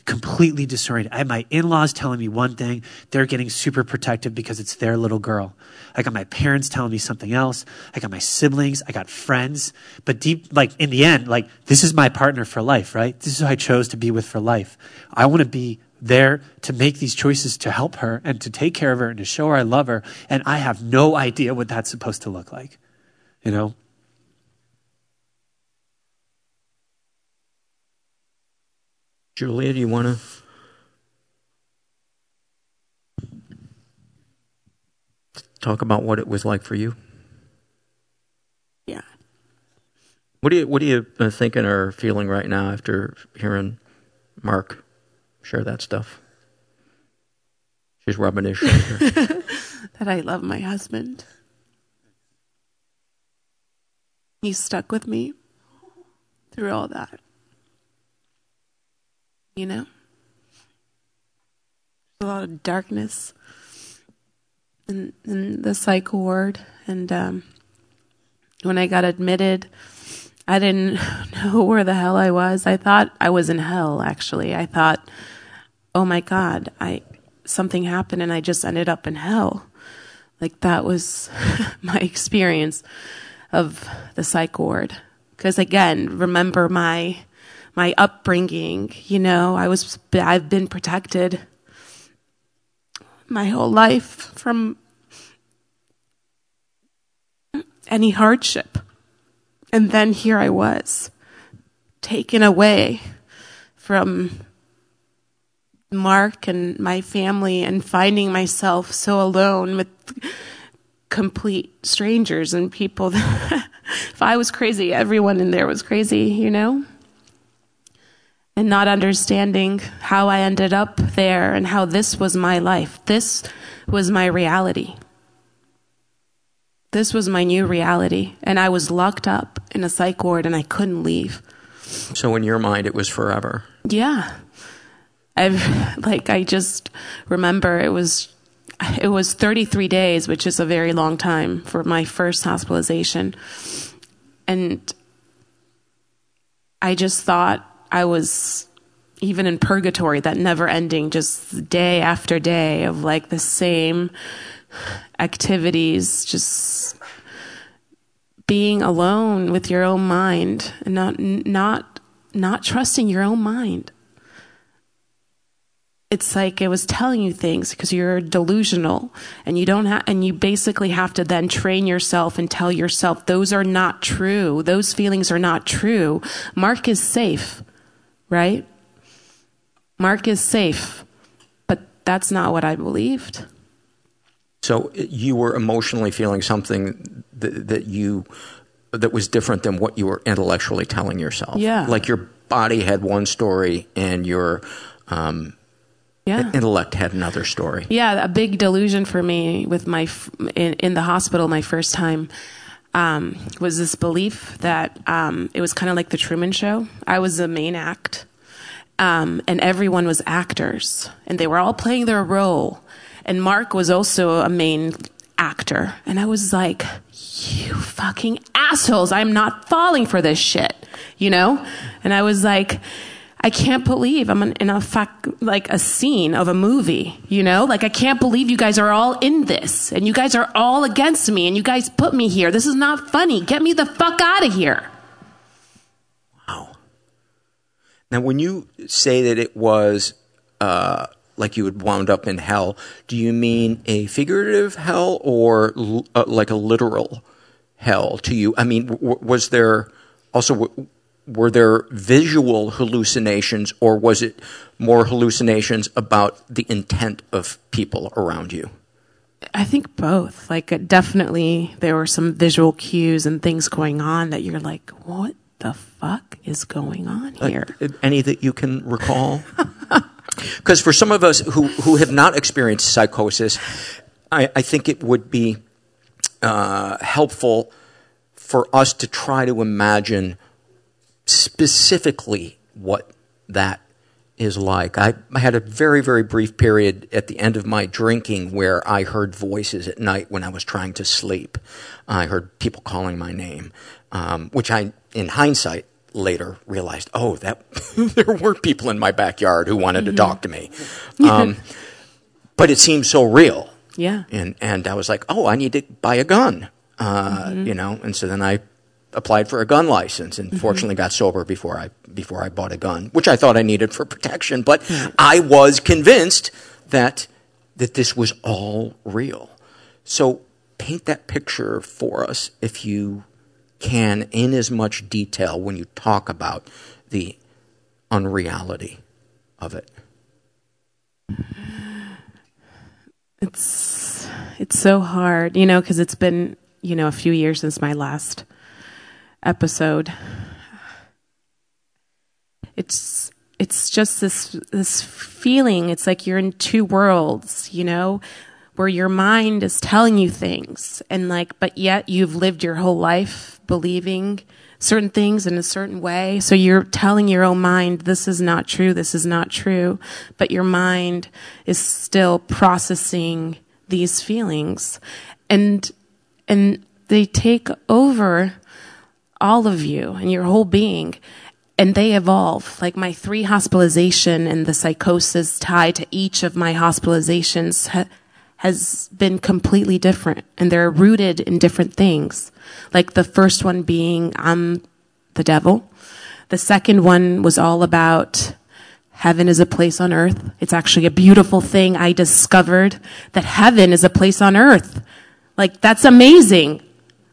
completely disoriented. I had my in-laws telling me one thing. They're getting super protective because it's their little girl. I got my parents telling me something else. I got my siblings. I got friends. But deep, like in the end, like this is my partner for life, right? This is who I chose to be with for life. I want to be there to make these choices to help her and to take care of her and to show her I love her. And I have no idea what that's supposed to look like. You know? Giulia, do you want to talk about what it was like for you? Yeah. What do you What are you uh, thinking or feeling right now after hearing Mark share that stuff? She's rubbing his shoulder. that I love my husband. He's stuck with me through all that. You know? A lot of darkness in, in the psych ward. And um, when I got admitted, I didn't know where the hell I was. I thought I was in hell, actually. I thought, oh my God, I something happened and I just ended up in hell. Like that was my experience of the psych ward. Because again, remember my my upbringing. You know, I was I've been protected my whole life from any hardship. And then here I was, taken away from Mark and my family and finding myself so alone with complete strangers and people if I was crazy, everyone in there was crazy, you know? And not understanding how I ended up there and how this was my life. This was my reality. This was my new reality. And I was locked up in a psych ward and I couldn't leave. So, in your mind, it was forever? Yeah. I've, like, I just remember it was it was 33 days, which is a very long time for my first hospitalization. And I just thought I was even in purgatory, that never ending, just day after day of like the same activities, just being alone with your own mind and not, not, not trusting your own mind. It's like it was telling you things because you're delusional and you don't have and you basically have to then train yourself and tell yourself those are not true. Those feelings are not true. Mark is safe right? Mark is safe but that's not what i believed. So you were emotionally feeling something that, that you that was different than what you were intellectually telling yourself. Yeah. Like your body had one story and your um, yeah. intellect had another story. Yeah, a big delusion for me with my in, in the hospital my first time um, was this belief that um, it was kind of like the Truman Show. I was the main act, um, and everyone was actors, and they were all playing their role. And Mark was also a main actor, and I was like, "You fucking assholes! I'm not falling for this shit," you know. And I was like I can't believe I'm in a fuck, like a scene of a movie, you know? Like I can't believe you guys are all in this and you guys are all against me and you guys put me here. This is not funny. Get me the fuck out of here. Wow. Now, when you say that it was uh, like you had wound up in hell, do you mean a figurative hell or uh, like a literal hell to you? I mean, w- was there also w- were there visual hallucinations, or was it more hallucinations about the intent of people around you? I think both. Like, uh, definitely, there were some visual cues and things going on that you're like, what the fuck is going on here? Uh, any that you can recall? Because for some of us who, who have not experienced psychosis, I, I think it would be uh, helpful for us to try to imagine specifically what that is like. I, I, had a very, very brief period at the end of my drinking where I heard voices at night when I was trying to sleep. I heard people calling my name, um, which I, in hindsight, later realized, oh, that there were people in my backyard who wanted mm-hmm. to talk to me. Um, but it seemed so real. Yeah. And and I was like, oh, I need to buy a gun. Uh, mm-hmm. You know, and so then I applied for a gun license and mm-hmm. fortunately got sober before I before I bought a gun, which I thought I needed for protection. But. I was convinced that that this was all real. So paint that picture for us if you can in as much detail when you talk about the unreality of it. It's it's so hard, you know, because it's been you know a few years since my last episode. It's it's just this this feeling. It's like you're in two worlds, you know, where your mind is telling you things, and like, but yet you've lived your whole life believing certain things in a certain way. So you're telling your own mind, this is not true, this is not true. But your mind is still processing these feelings. And, and they take over all of you and your whole being. And they evolve. Like my three hospitalization and the psychosis tied to each of my hospitalizations ha- has been completely different and they're rooted in different things. Like the first one being, I'm the devil. The second one was all about heaven is a place on earth. It's actually a beautiful thing. I discovered that heaven is a place on earth. Like that's amazing.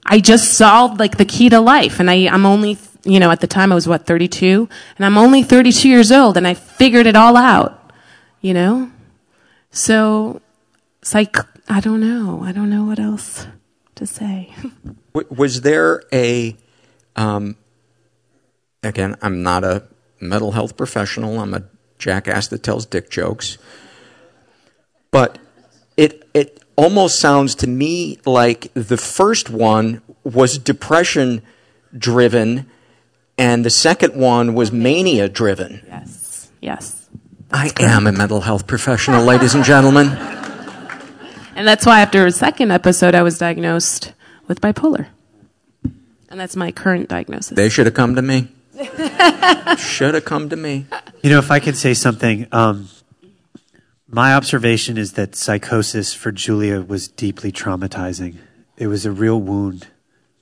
I just solved like the key to life and I, I'm only, you know, at the time I was what, 32? And I'm only 32 years old and I figured it all out, you know? So like, I don't know. I don't know what else to say. was there a, um, again, I'm not a mental health professional. I'm a jackass that tells dick jokes. But it, it almost sounds to me like the first one was depression driven and the second one was mania driven. Yes. Yes. I am a mental health professional, ladies and gentlemen. And that's why after a second episode, I was diagnosed with bipolar. And that's my current diagnosis. They should have come to me. should have come to me. You know, if I could say something, um, my observation is that psychosis for Giulia was deeply traumatizing. It was a real wound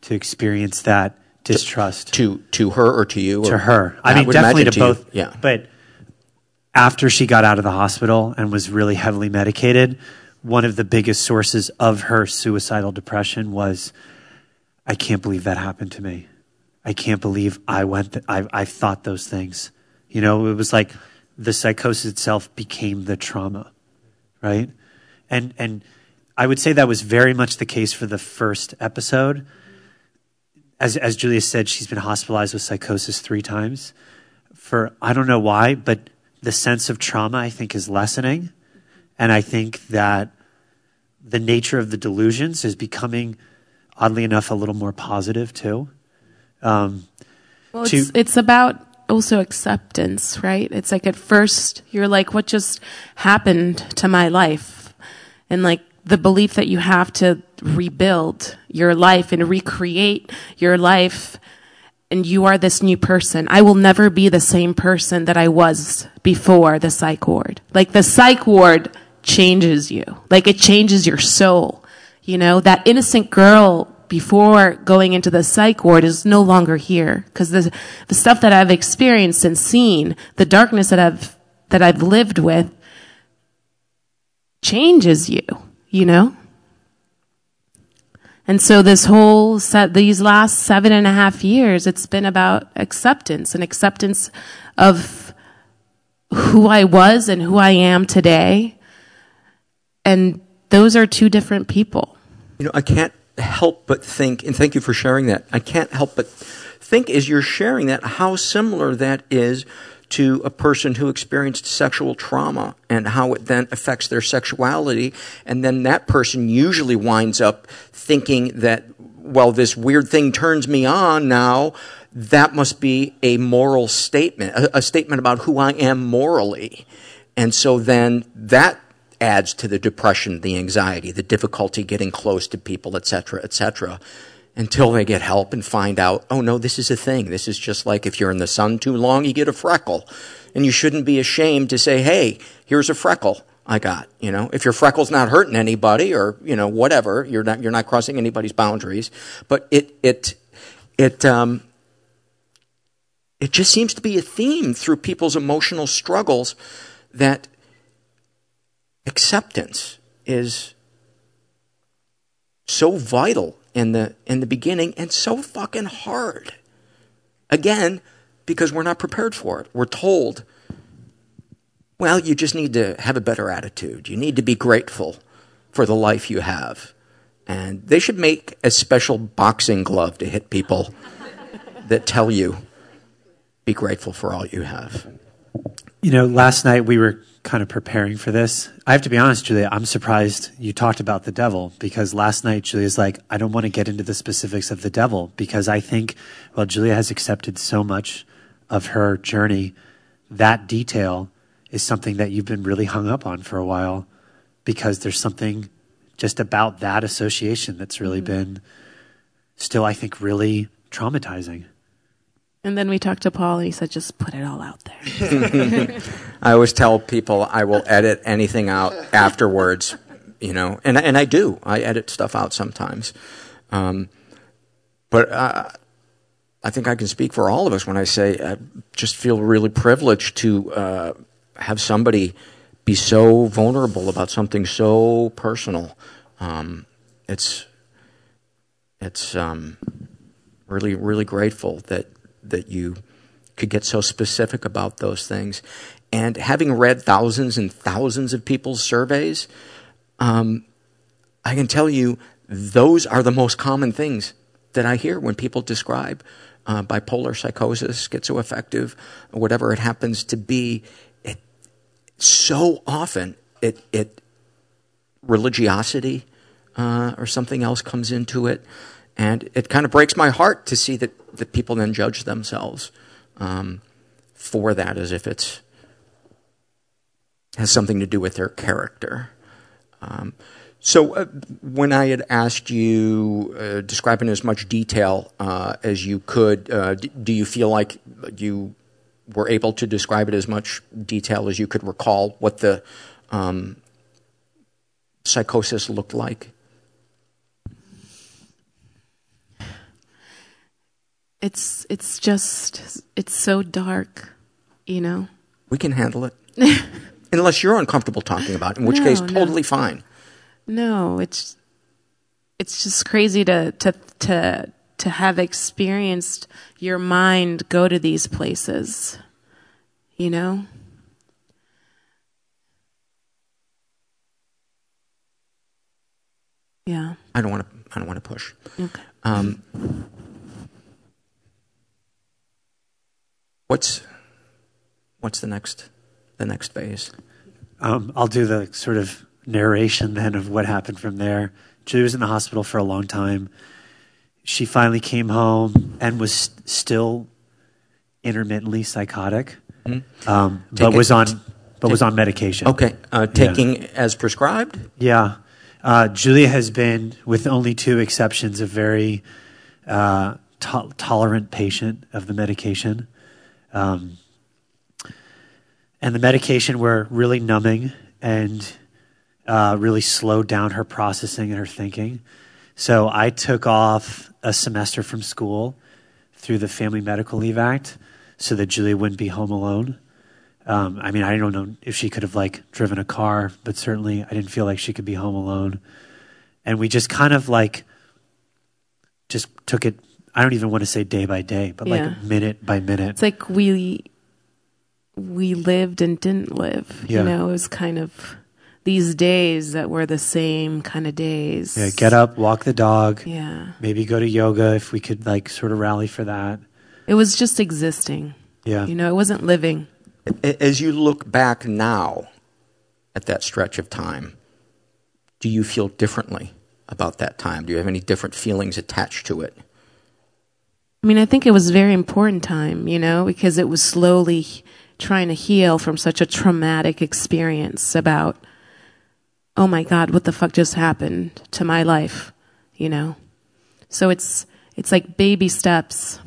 to experience that distrust. To to her or to you? To her. I, I mean, definitely to, to both. Yeah. But after she got out of the hospital and was really heavily medicated, one of the biggest sources of her suicidal depression was I can't believe that happened to me. I can't believe I went, th- I, I thought those things. You know, it was like the psychosis itself became the trauma, right? And, and I would say that was very much the case for the first episode. As, as Giulia said, she's been hospitalized with psychosis three times. For, I don't know why, but the sense of trauma, I think, is lessening and I think that the nature of the delusions is becoming, oddly enough, a little more positive too. Um, well, to, it's, it's about also acceptance, right? It's like at first you're like, what just happened to my life? And like the belief that you have to rebuild your life and recreate your life and you are this new person. I will never be the same person that I was before the psych ward. Like the psych ward changes you. Like it changes your soul. You know, that innocent girl before going into the psych ward is no longer here because the the stuff that I've experienced and seen, the darkness that I've that I've lived with changes you, you know? And so this whole set, these last seven and a half years, it's been about acceptance and acceptance of who I was and who I am today. And those are two different people. You know, I can't help but think, and thank you for sharing that. I can't help but think as you're sharing that how similar that is to a person who experienced sexual trauma and how it then affects their sexuality. And then that person usually winds up thinking that, well, this weird thing turns me on now. That must be a moral statement, a, a statement about who I am morally. And so then that adds to the depression, the anxiety, the difficulty getting close to people, et cetera, et cetera until they get help and find out, oh no, this is a thing. This is just like if you're in the sun too long, you get a freckle. And you shouldn't be ashamed to say, hey, here's a freckle I got. You know, if your freckle's not hurting anybody or, you know, whatever, you're not, you're not crossing anybody's boundaries. But it, it, it, um, it just seems to be a theme through people's emotional struggles that acceptance is so vital in the in the beginning and so fucking hard. Again, because we're not prepared for it. We're told, well, you just need to have a better attitude. You need to be grateful for the life you have. And they should make a special boxing glove to hit people that tell you be grateful for all you have. You know, last night we were kind of preparing for this. I have to be honest, Giulia, I'm surprised you talked about the devil because last night Giulia's like, I don't want to get into the specifics of the devil because I think, well, Giulia has accepted so much of her journey. That detail is something that you've been really hung up on for a while because there's something just about that association that's really mm-hmm. been still, I think, really traumatizing. And then we talked to Paul, and he said, just put it all out there. I always tell people I will edit anything out afterwards, you know, and, and I do. I edit stuff out sometimes. Um, but I think I can speak for all of us when I say I just feel really privileged to uh, have somebody be so vulnerable about something so personal. Um, it's it's um, really really grateful that that you could get so specific about those things. And having read thousands and thousands of people's surveys, um, I can tell you those are the most common things that I hear when people describe uh, bipolar psychosis, schizoaffective, whatever it happens to be. It, so often, it, it religiosity uh, or something else comes into it, and it kind of breaks my heart to see that that people then judge themselves um, for that as if it has something to do with their character. Um, so, uh, when I had asked you, uh, describe in as much detail uh, as you could, uh, d- do you feel like you were able to describe it as much detail as you could recall what the um, psychosis looked like? It's it's just it's so dark, you know. We can handle it. Unless you're uncomfortable talking about it, in which no, case totally no. fine. No, it's it's just crazy to to to to have experienced your mind go to these places. You know? Yeah. I don't want to I don't want to push. Okay. Um, What's what's the next the next phase? Um, I'll do the sort of narration then of what happened from there. Julie was in the hospital for a long time. She finally came home and was st- still intermittently psychotic, mm-hmm. um, but was on but take, was on medication. Okay, uh, taking yeah. as prescribed. Yeah, uh, Giulia has been, with only two exceptions, a very uh, to- tolerant patient of the medication. Um, and the medication were really numbing and uh, really slowed down her processing and her thinking. So I took off a semester from school through the Family Medical Leave Act so that Giulia wouldn't be home alone. Um, I mean, I don't know if she could have like driven a car, but certainly I didn't feel like she could be home alone. And we just kind of like just took it. I don't even want to say day by day, but Yeah. like minute by minute. It's like we we lived and didn't live. Yeah. You know, it was kind of these days that were the same kind of days. yeah, get up, walk the dog. Yeah. Maybe go to yoga if we could like sort of rally for that. It was just existing. Yeah. You know, it wasn't living. As you look back now at that stretch of time, do you feel differently about that time? Do you have any different feelings attached to it? I mean, I think it was a very important time, you know, because it was slowly trying to heal from such a traumatic experience about, oh my God, what the fuck just happened to my life, you know? So it's, it's like baby steps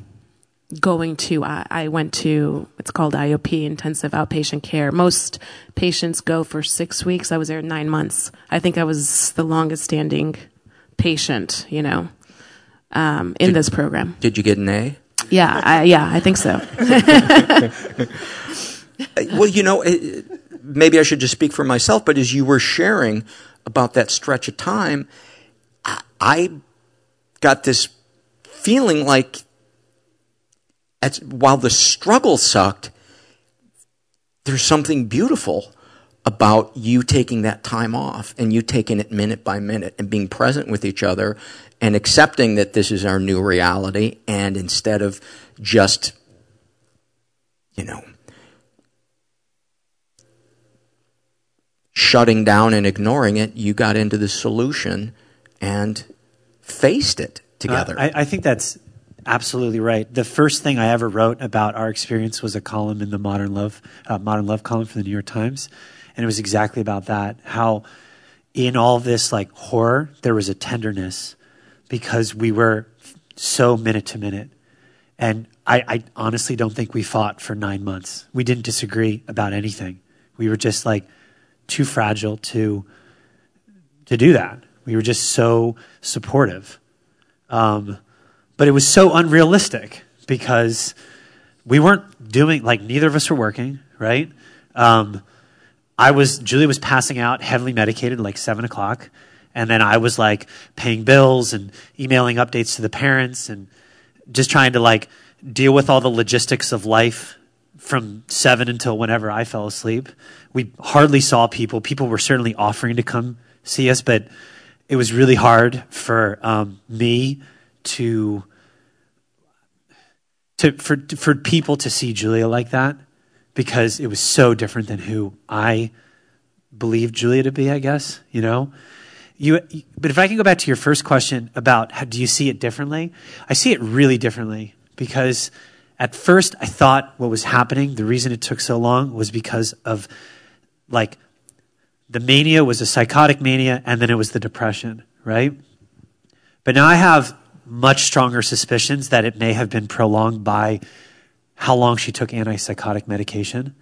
going to, I, I went to, it's called IOP, intensive outpatient care. Most patients go for six weeks. I was there nine months. I think I was the longest standing patient, you know, um, in this program. Did you get an A? Yeah, I, yeah, I think so. well, you know, it, maybe I should just speak for myself, but as you were sharing about that stretch of time, I, I got this feeling like while the struggle sucked, there's something beautiful about you taking that time off and you taking it minute by minute and being present with each other and accepting that this is our new reality and instead of just you know shutting down and ignoring it you got into the solution and faced it together Uh, I, I think that's absolutely right. The first thing I ever wrote about our experience was a column in the Modern Love uh, Modern Love column for the New York Times, and it was exactly about that. How in all this like horror, there was a tenderness because we were so minute to minute, and I, I honestly don't think we fought for nine months. We didn't disagree about anything. We were just like too fragile to to do that. We were just so supportive. Um, but it was so unrealistic because we weren't doing like neither of us were working, right? Um, I was Julie was passing out, heavily medicated, like seven o'clock, and then I was like paying bills and emailing updates to the parents and just trying to like deal with all the logistics of life from seven until whenever I fell asleep. We hardly saw people. People were certainly offering to come see us, but it was really hard for um, me to to for for people to see Giulia like that because it was so different than who I believed Giulia to be. I guess you know. You, but if I can go back to your first question about how do you see it differently, I see it really differently because at first I thought what was happening, the reason it took so long was because of like the mania was a psychotic mania and then it was the depression, right? But now I have much stronger suspicions that it may have been prolonged by how long she took antipsychotic medication,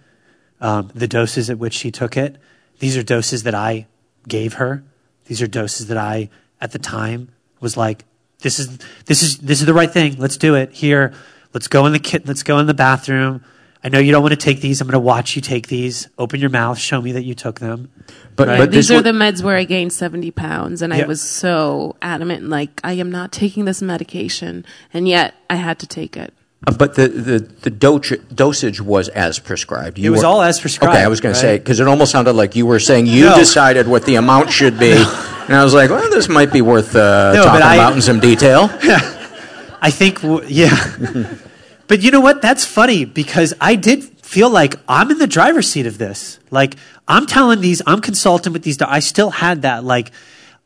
um, the doses at which she took it. These are doses that I gave her. These are doses that I, at the time, was like, "This is this is this is the right thing. Let's do it. Here, let's go in the kit. Let's go in the bathroom. I know you don't want to take these. I'm going to watch you take these. Open your mouth. Show me that you took them. But, Right. but These are would- the meds where I gained 70 pounds, and Yeah. I was so adamant, like, I am not taking this medication, and yet I had to take it. Uh, But the the the dose, dosage was as prescribed. It was all as prescribed, Okay, I was going to say because it almost sounded like you were saying you decided what the amount should be, and I was like, well, this might be worth uh, talking about in some detail. I think, yeah. but you know what? That's funny because I did feel like I'm in the driver's seat of this. Like I'm telling these, I'm consulting with these. I still had that. Like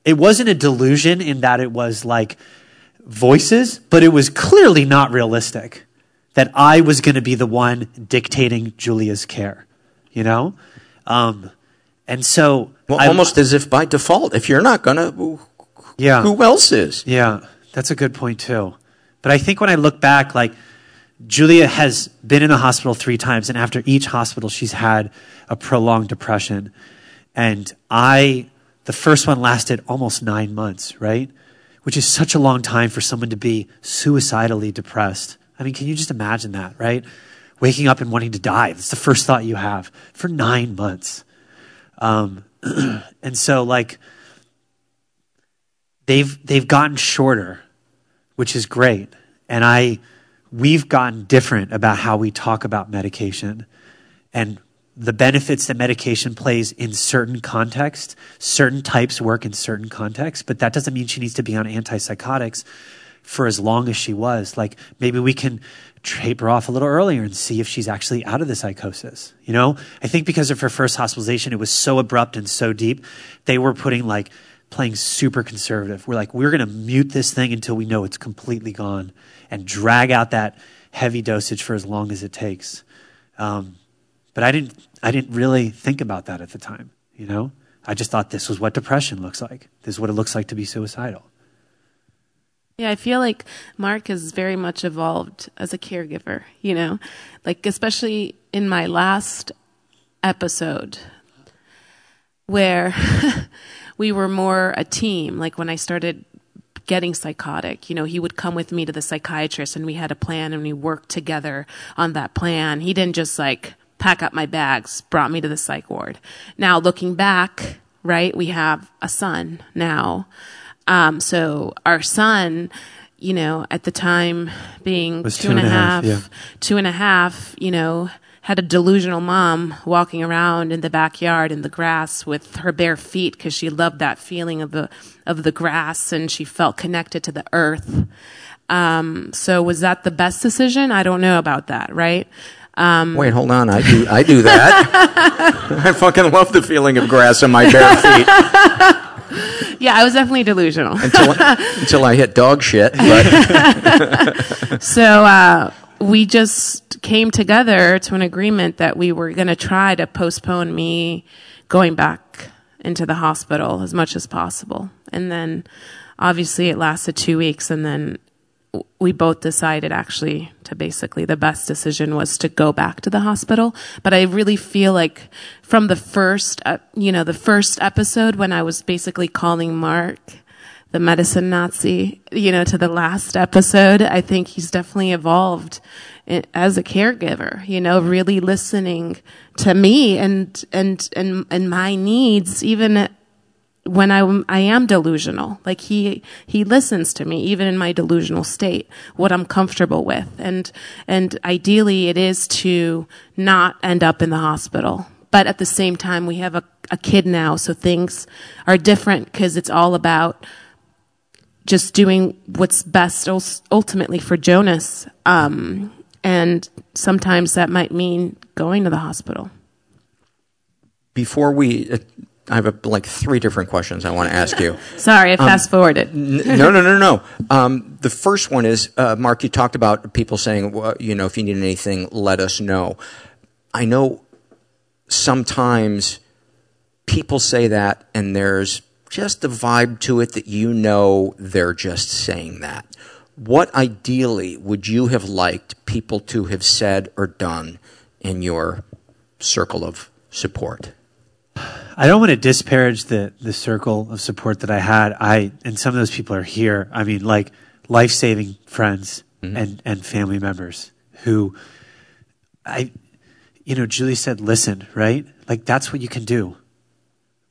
it wasn't a delusion in that it was like voices, but it was clearly not realistic that I was going to be the one dictating Giulia's care. You know, um, and so Well, I'm- almost as if by default, if you're not going to, yeah. who else is? Yeah, that's a good point too. But I think when I look back, like Giulia has been in the hospital three times, and after each hospital, she's had a prolonged depression. And I, the first one lasted almost nine months, right? Which is such a long time for someone to be suicidally depressed. I mean, can you just imagine that, right? Waking up and wanting to die. That's the first thought you have for nine months. Um, and so, like, they've they've gotten shorter which is great. And I, we've gotten different about how we talk about medication and the benefits that medication plays in certain contexts. Certain types work in certain contexts, but that doesn't mean she needs to be on antipsychotics for as long as she was. Like maybe we can tape her off a little earlier and see if she's actually out of the psychosis. You know, I think because of her first hospitalization, it was so abrupt and so deep, they were putting like playing super conservative. We're like, we're going to mute this thing until we know it's completely gone and drag out that heavy dosage for as long as it takes. Um, but I didn't, I didn't really think about that at the time, you know? I just thought this was what depression looks like. This is what it looks like to be suicidal. Yeah, I feel like Mark has very much evolved as a caregiver, you know, like especially in my last episode where we were more a team. Like when I started getting psychotic, you know, he would come with me to the psychiatrist and we had a plan and we worked together on that plan. He didn't just like pack up my bags, brought me to the psych ward. Now looking back, right, we have a son now um, so our son, you know, at the time being Was two and a half, yeah. two and a half, you know, had a delusional mom walking around in the backyard in the grass with her bare feet because she loved that feeling of the of the grass and she felt connected to the earth. Um, so was that the best decision? I don't know about that, right? Um, Wait, hold on. I do. I do that. I fucking love the feeling of grass in my bare feet. yeah, I was definitely delusional until, until I hit dog shit. so uh, we just came together to an agreement that we were going to try to postpone me going back into the hospital as much as possible, and then obviously it lasted two weeks, and then we both decided actually to basically the best decision was to go back to the hospital. But I really feel like from the first, uh, you know, the first episode when I was basically calling Mark the medicine Nazi, you know, to the last episode, I think he's definitely evolved as a caregiver, you know, really listening to me and, and, and, and my needs, even when I, I am delusional. Like he, he listens to me even in my delusional state, what I'm comfortable with. And, and ideally it is to not end up in the hospital. But at the same time, we have a, a kid now, so things are different because it's all about just doing what's best ultimately for Jonas. Um, and sometimes that might mean going to the hospital. Before we uh, I have a, like three different questions I want to ask you. Sorry, I um, fast forwarded. n- no, no, no, no. Um, the first one is uh, Mark. You talked about people saying, well, you know, if you need anything, let us know. I know sometimes people say that, and there's just a vibe to it that you know they're just saying that. What ideally would you have liked people to have said or done in your circle of support? I don't want to disparage the the circle of support that I had. I and some of those people are here. I mean, like life saving friends mm-hmm. and and family members who I you know, Julie said listen, right? Like that's what you can do.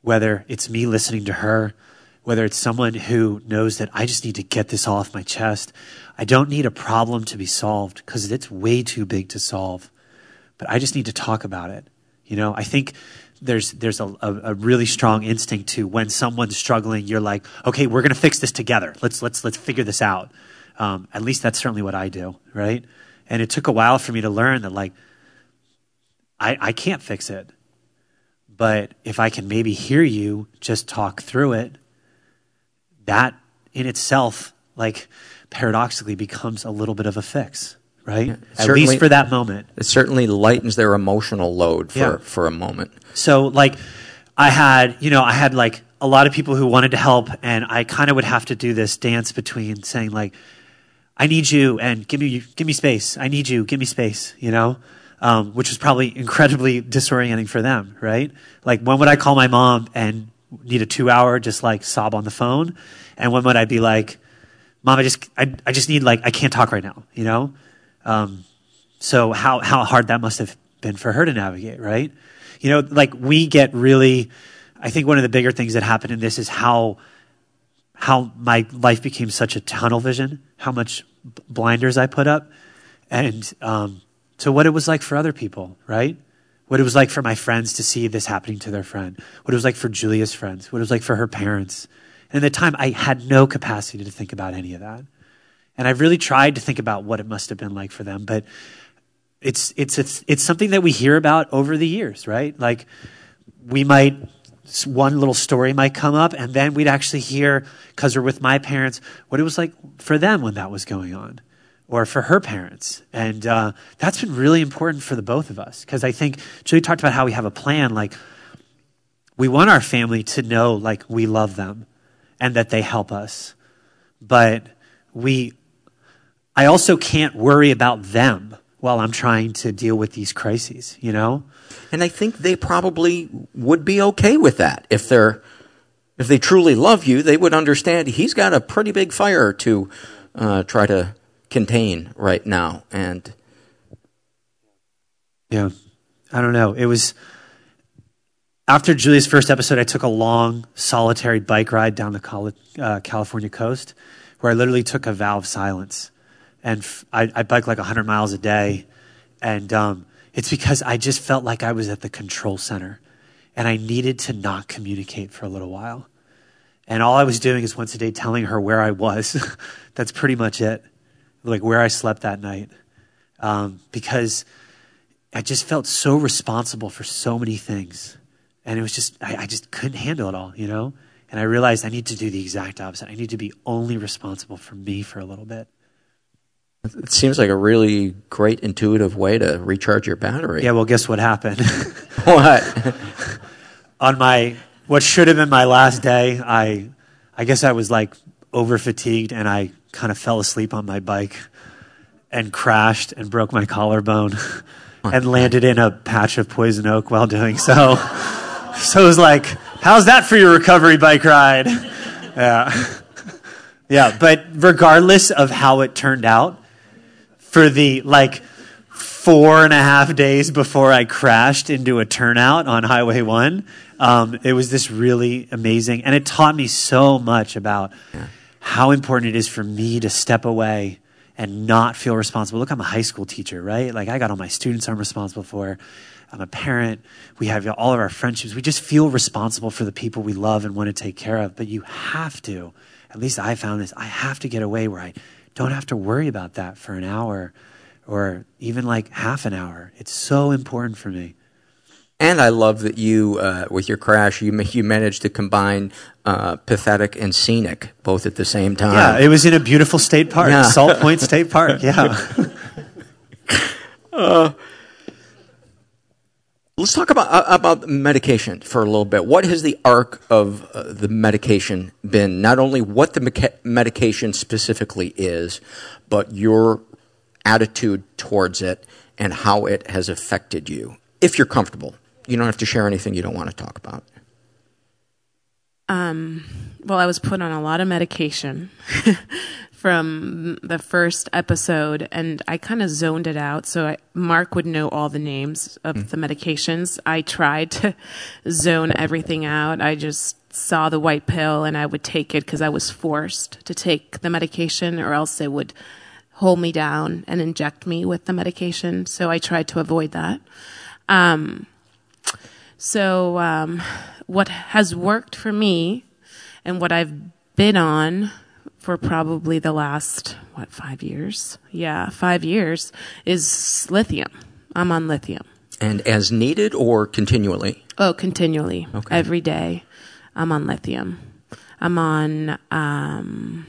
Whether it's me listening to her, whether it's someone who knows that I just need to get this off my chest. I don't need a problem to be solved because it's way too big to solve. But I just need to talk about it. You know, I think there's there's a, a, really strong instinct to when someone's struggling, you're like, okay, we're gonna fix this together. Let's let's let's figure this out. Um, at least that's certainly what I do, right? And it took a while for me to learn that like I I can't fix it, but if I can maybe hear you just talk through it, that in itself, like paradoxically, becomes a little bit of a fix right? Yeah, At least for that moment. It certainly lightens their emotional load for, yeah. for a moment. So, like, I had, you know, I had like a lot of people who wanted to help, and I kind of would have to do this dance between saying, like, I need you, and give me, give me space. I need you, give me space, you know? Um, which was probably incredibly disorienting for them, right? Like, when would I call my mom and need a two hour just like sob on the phone? And when would I be like, Mom, I just, I, I just need like, I can't talk right now, you know? Um, so how, how hard that must have been for her to navigate, right? You know, like we get really, I think one of the bigger things that happened in this is how, how my life became such a tunnel vision how much blinders I put up, and um, to what it was like for other people, right? What it was like for my friends to see this happening to their friend. What it was like for Giulia's friends. What it was like for her parents. And at the time, I had no capacity to think about any of that. And I've really tried to think about what it must have been like for them, but it's it's it's it's something that we hear about over the years, right? Like we might one little story might come up, and then we'd actually hear because we're with my parents what it was like for them when that was going on, or for her parents, and uh, that's been really important for the both of us because I think Julie talked about how we have a plan, like we want our family to know like we love them and that they help us, but we I also can't worry about them while I'm trying to deal with these crises, you know? And I think they probably would be okay with that. If they're if they truly love you, they would understand he's got a pretty big fire to uh, try to contain right now. And yeah, I don't know. It was after Giulia's first episode. I took a long, solitary bike ride down the uh, California coast, where I literally took a vow of silence and I bike like 100 miles a day. And um, it's because I just felt like I was at the control center and I needed to not communicate for a little while. And all I was doing is once a day telling her where I was. That's pretty much it, like where I slept that night. Um, because I just felt so responsible for so many things. And it was just, I, I just couldn't handle it all, you know? And I realized I need to do the exact opposite. I need to be only responsible for me for a little bit. It seems like a really great intuitive way to recharge your battery. Yeah, well, guess what happened? what? On my what should have been my last day, I I guess I was like over fatigued and I kind of fell asleep on my bike and crashed and broke my collarbone oh, and landed in a patch of poison oak while doing so. so it was like, how's that for your recovery bike ride? Yeah. Yeah, but regardless of how it turned out, for the like four and a half days before I crashed into a turnout on Highway 1. Um, it was this really amazing, and it taught me so much about yeah. how important it is for me to step away and not feel responsible. Look, I'm a high school teacher, right? Like, I got all my students I'm responsible for. I'm a parent. We have all of our friendships. We just feel responsible for the people we love and want to take care of. But you have to, at least I found this, I have to get away where I don't have to worry about that for an hour or even like half an hour. It's so important for me. And I love that you, uh, with your crash, you you managed to combine uh, pathetic and scenic both at the same time. Yeah, it was in a beautiful state park, yeah. Salt Point State Park. Yeah. uh, Let's talk about uh, about medication for a little bit. What has the arc of uh, the medication been? Not only what the meca- medication specifically is, but your attitude towards it and how it has affected you. If you're comfortable, you don't have to share anything you don't want to talk about. Um, well, I was put on a lot of medication from the first episode, and I kind of zoned it out. So I, Mark would know all the names of mm. the medications. I tried to zone everything out. I just saw the white pill, and I would take it because I was forced to take the medication, or else it would hold me down and inject me with the medication. So I tried to avoid that. Um, so um, what has worked for me, and what I've been on for probably the last, what, five years? Yeah, five years is lithium. I'm on lithium. And as needed or continually? Oh, continually. Okay. Every day I'm on lithium. I'm on um,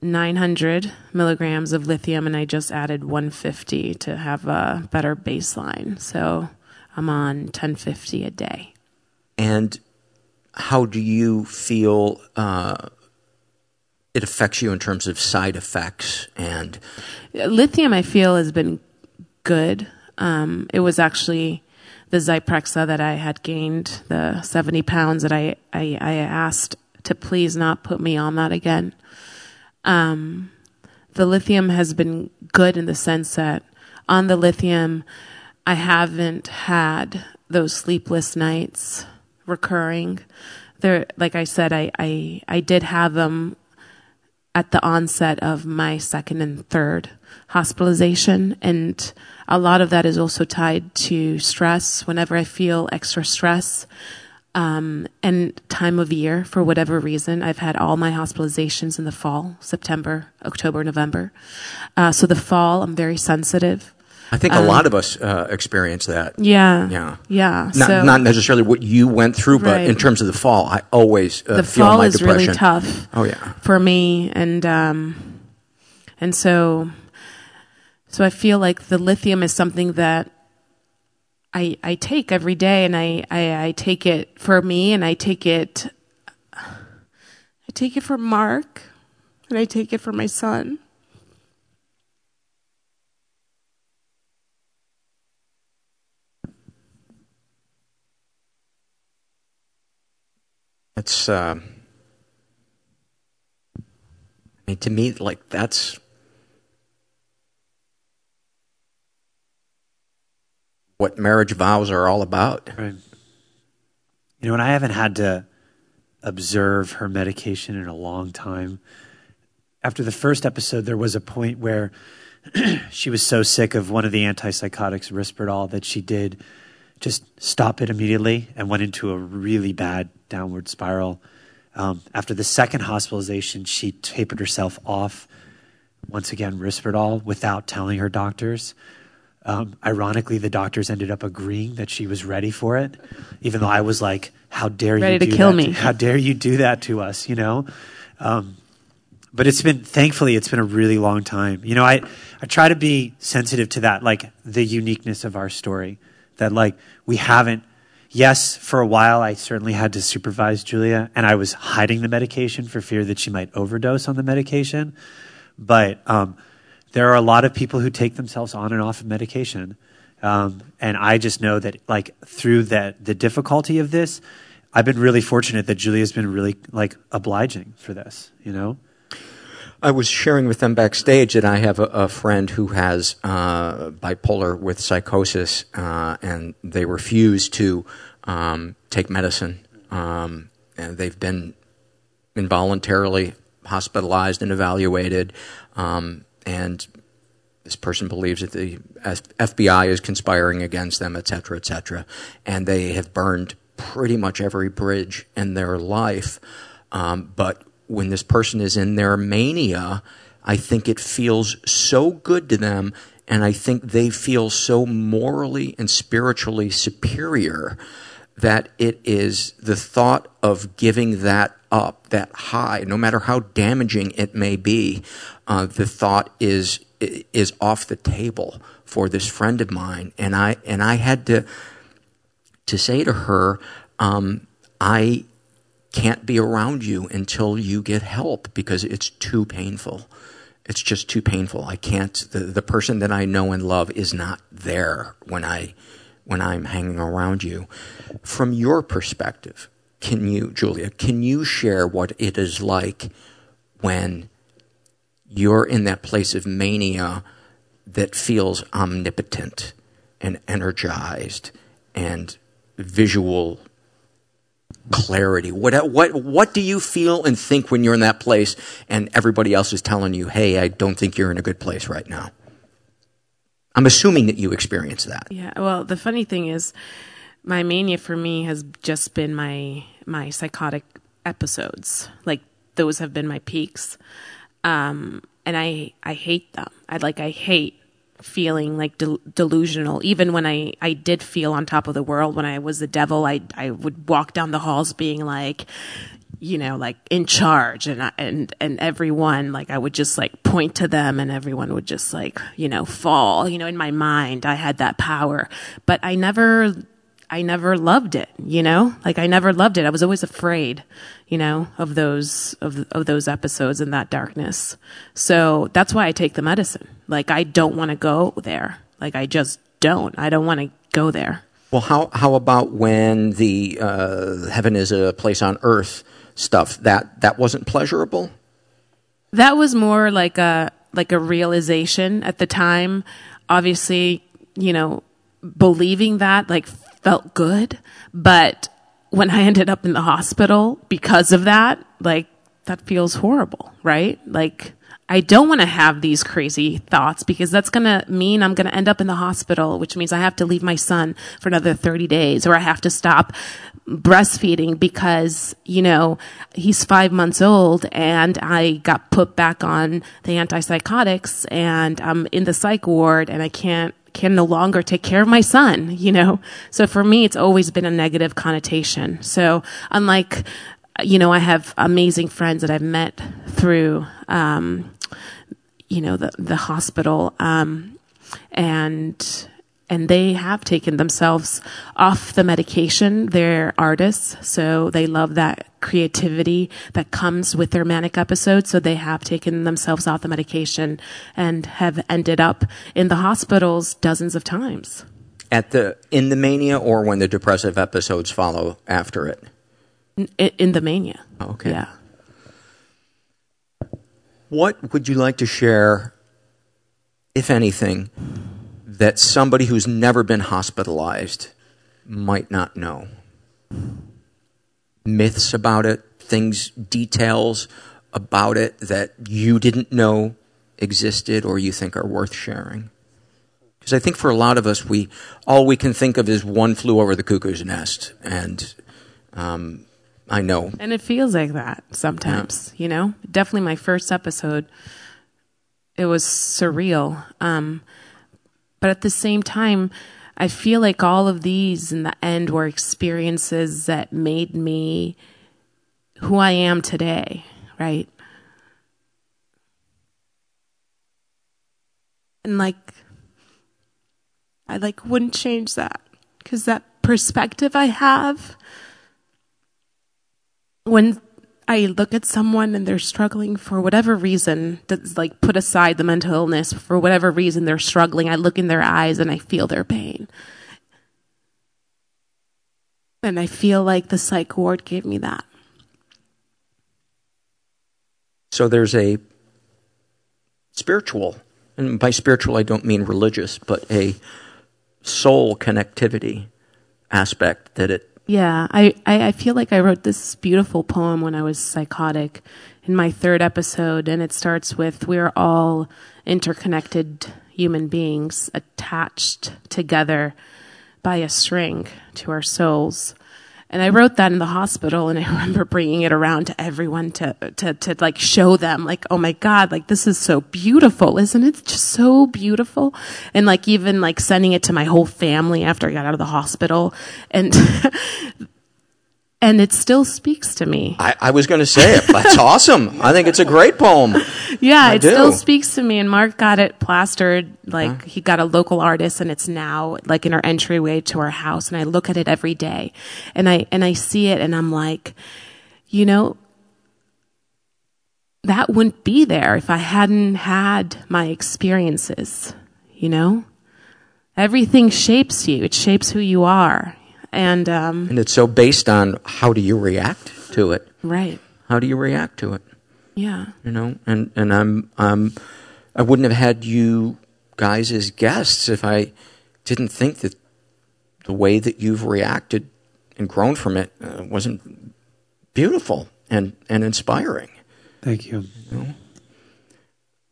900 milligrams of lithium, and I just added 150 to have a better baseline. So I'm on 1050 a day. And how do you feel uh, it affects you in terms of side effects and lithium i feel has been good. Um, it was actually the zyprexa that i had gained the 70 pounds that i, I, I asked to please not put me on that again. Um, the lithium has been good in the sense that on the lithium i haven't had those sleepless nights recurring. There like i said i, I, I did have them at the onset of my second and third hospitalization. And a lot of that is also tied to stress. Whenever I feel extra stress, um, and time of year for whatever reason. I've had all my hospitalizations in the fall, September, October, November. Uh, so the fall, I'm very sensitive. I think um, a lot of us uh, experience that. Yeah. Yeah. Yeah. Not, so, not necessarily what you went through, but Right. in terms of the fall, I always uh, the feel fall my is depression. really tough. Oh yeah. For me, and um, and so, so I feel like the lithium is something that I I take every day, and I I, I take it for me, and I take it. I take it for Mark, and I take it for my son. It's. Uh, I mean, to me, like that's what marriage vows are all about. Right. You know, and I haven't had to observe her medication in a long time. After the first episode, there was a point where she was so sick of one of the antipsychotics, Risperdal, that she did just stop it immediately and went into a really bad downward spiral. Um, after the second hospitalization, she tapered herself off once again Risperdal without telling her doctors. Um, ironically, the doctors ended up agreeing that she was ready for it, even though I was like, "How dare Ready you to kill that me. To, how dare you do that to us?" You know. Um, but it's been thankfully it's been a really long time. You know, I I try to be sensitive to that, like the uniqueness of our story. That like we haven't. Yes, for a while I certainly had to supervise Giulia, and I was hiding the medication for fear that she might overdose on the medication. But um, there are a lot of people who take themselves on and off of medication, um, and I just know that like through that the difficulty of this, I've been really fortunate that Giulia's been really like obliging for this. You know. I was sharing with them backstage that I have a, a friend who has uh, bipolar with psychosis, uh, and they refuse to um, take medicine. Um, and they've been involuntarily hospitalized and evaluated, um, and this person believes that the FBI is conspiring against them, et cetera, et cetera. And they have burned pretty much every bridge in their life. Um, but when this person is in their mania, I think it feels so good to them, and I think they feel so morally and spiritually superior that it is the thought of giving that up, that high, no matter how damaging it may be, uh, the thought is is off the table for this friend of mine, and I and I had to to say to her, um, I can't be around you until you get help because it's too painful. It's just too painful. I can't. The, the person that I know and love is not there when I when I'm hanging around you. From your perspective, can you, Giulia, can you share what it is like when you're in that place of mania that feels omnipotent and energized and visual clarity? What, what, what do you feel and think when you're in that place and everybody else is telling you, hey, I don't think you're in a good place right now? I'm assuming that you experience that. Yeah. Well, the funny thing is, my mania for me has just been my my psychotic episodes. Like those have been my peaks, um, and I I hate them. I like I hate feeling like del- delusional. Even when I I did feel on top of the world when I was the devil, I I would walk down the halls being like, you know, like in charge and I, and and everyone like I would just like point to them and everyone would just like, you know, fall. You know, in my mind I had that power, but I never I never loved it, you know? Like I never loved it. I was always afraid, you know, of those of of those episodes in that darkness. So that's why I take the medicine. Like I don't want to go there. Like I just don't. I don't want to go there. Well, how how about when the uh, heaven is a place on earth stuff that that wasn't pleasurable? That was more like a like a realization at the time. Obviously, you know, believing that like felt good, but when I ended up in the hospital because of that, like that feels horrible, right? Like, I don't want to have these crazy thoughts because that's going to mean I'm going to end up in the hospital, which means I have to leave my son for another 30 days or I have to stop breastfeeding because, you know, he's five months old and I got put back on the antipsychotics and I'm in the psych ward and I can't can no longer take care of my son, you know? So for me, it's always been a negative connotation. So unlike, you know, I have amazing friends that I've met through, um, you know, the, the hospital, um, and, and they have taken themselves off the medication. They're artists, so they love that creativity that comes with their manic episodes. So they have taken themselves off the medication and have ended up in the hospitals dozens of times. At the in the mania, or when the depressive episodes follow after it. In, in the mania. Okay. Yeah. What would you like to share, if anything, that somebody who's never been hospitalized might not know? Myths about it, things, details about it that you didn't know existed or you think are worth sharing? Because I think for a lot of us, we all we can think of is one flew over the cuckoo's nest, and um, I know. And it feels like that sometimes, yeah. you know? Definitely my first episode, it was surreal. Um, but at the same time, I feel like all of these in the end were experiences that made me who I am today, right? And like, I like wouldn't change that because that perspective I have when I look at someone and they're struggling for whatever reason, that's like put aside the mental illness, for whatever reason they're struggling, I look in their eyes and I feel their pain. And I feel like the psych ward gave me that. So there's a spiritual, and by spiritual I don't mean religious, but a soul connectivity aspect that it yeah, I, I, I feel like I wrote this beautiful poem when I was psychotic in my third episode, and it starts with We're all interconnected human beings attached together by a string to our souls. And I wrote that in the hospital and I remember bringing it around to everyone to, to, to like show them like, oh my God, like this is so beautiful, isn't it? Just so beautiful. And like even like sending it to my whole family after I got out of the hospital. And and it still speaks to me. I, I was going to say it. That's awesome. I think it's a great poem. Yeah, I it do. still speaks to me. And Mark got it plastered. Like huh? he got a local artist, and it's now like in our entryway to our house. And I look at it every day, and I and I see it, and I'm like, you know, that wouldn't be there if I hadn't had my experiences. You know, everything shapes you. It shapes who you are and um, and it's so based on how do you react to it. Right. How do you react to it? Yeah. You know and and i'm um i wouldn't have had you guys as guests if i didn't think that the way that you've reacted and grown from it uh, wasn't beautiful and and inspiring. Thank you. You know,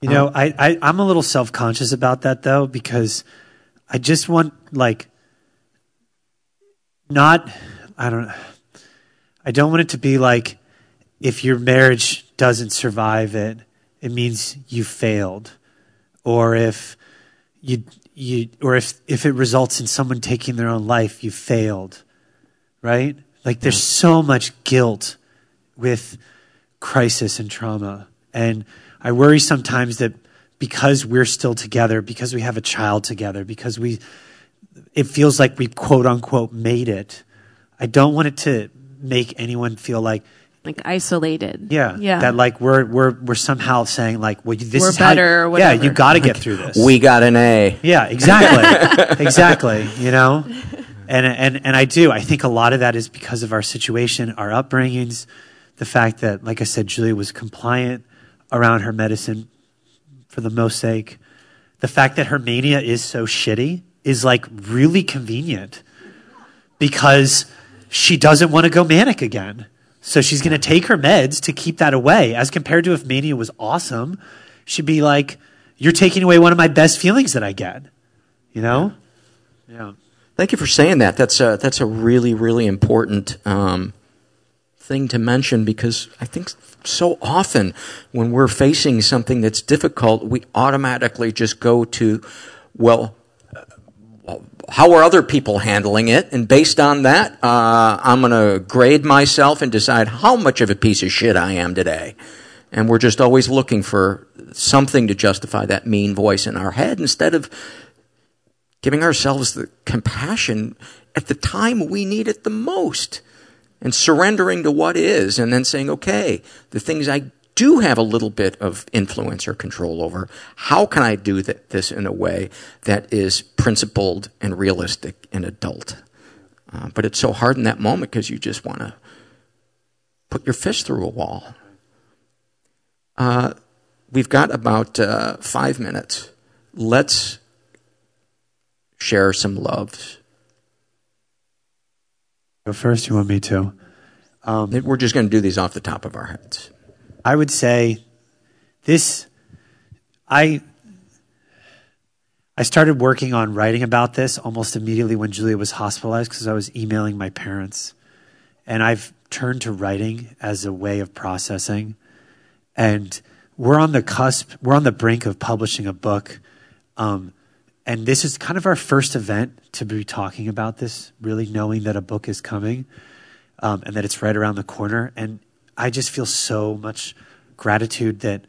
you know um, I, I i'm a little self-conscious about that though because i just want like not I don't I don't want it to be like if your marriage doesn't survive it, it means you failed. Or if you you or if if it results in someone taking their own life, you failed. Right? Like there's so much guilt with crisis and trauma. And I worry sometimes that because we're still together, because we have a child together, because we it feels like we quote unquote made it. I don't want it to make anyone feel like like isolated. Yeah, yeah. That like we're we're we're somehow saying like, well, this we're is better. How, yeah, you got to get through this. We got an A. Yeah, exactly, exactly. You know, and and and I do. I think a lot of that is because of our situation, our upbringings, the fact that, like I said, Giulia was compliant around her medicine for the most sake, the fact that her mania is so shitty is like really convenient because she doesn't want to go manic again. So she's going to take her meds to keep that away. As compared to if mania was awesome, she'd be like, "You're taking away one of my best feelings that I get." You know? Yeah. Thank you for saying that. That's a, that's a really, really important um, thing to mention because I think so often when we're facing something that's difficult, we automatically just go to, well, how are other people handling it? And based on that, uh, I'm going to grade myself and decide how much of a piece of shit I am today. And we're just always looking for something to justify that mean voice in our head instead of giving ourselves the compassion at the time we need it the most and surrendering to what is and then saying, okay, the things I do have a little bit of influence or control over, how can I do th- this in a way that is principled and realistic and adult? Uh, but it's so hard in that moment because you just want to put your fist through a wall. Uh, we've got about uh, five minutes. Let's share some loves. Go first. You want me to? Um, We're just going to do these off the top of our heads. I would say this. I I started working on writing about this almost immediately when Giulia was hospitalized because I was emailing my parents, and I've turned to writing as a way of processing, and we're on the cusp. We're on the brink of publishing a book. Um, and this is kind of our first event to be talking about this, really knowing that a book is coming um, and that it's right around the corner. And I just feel so much gratitude that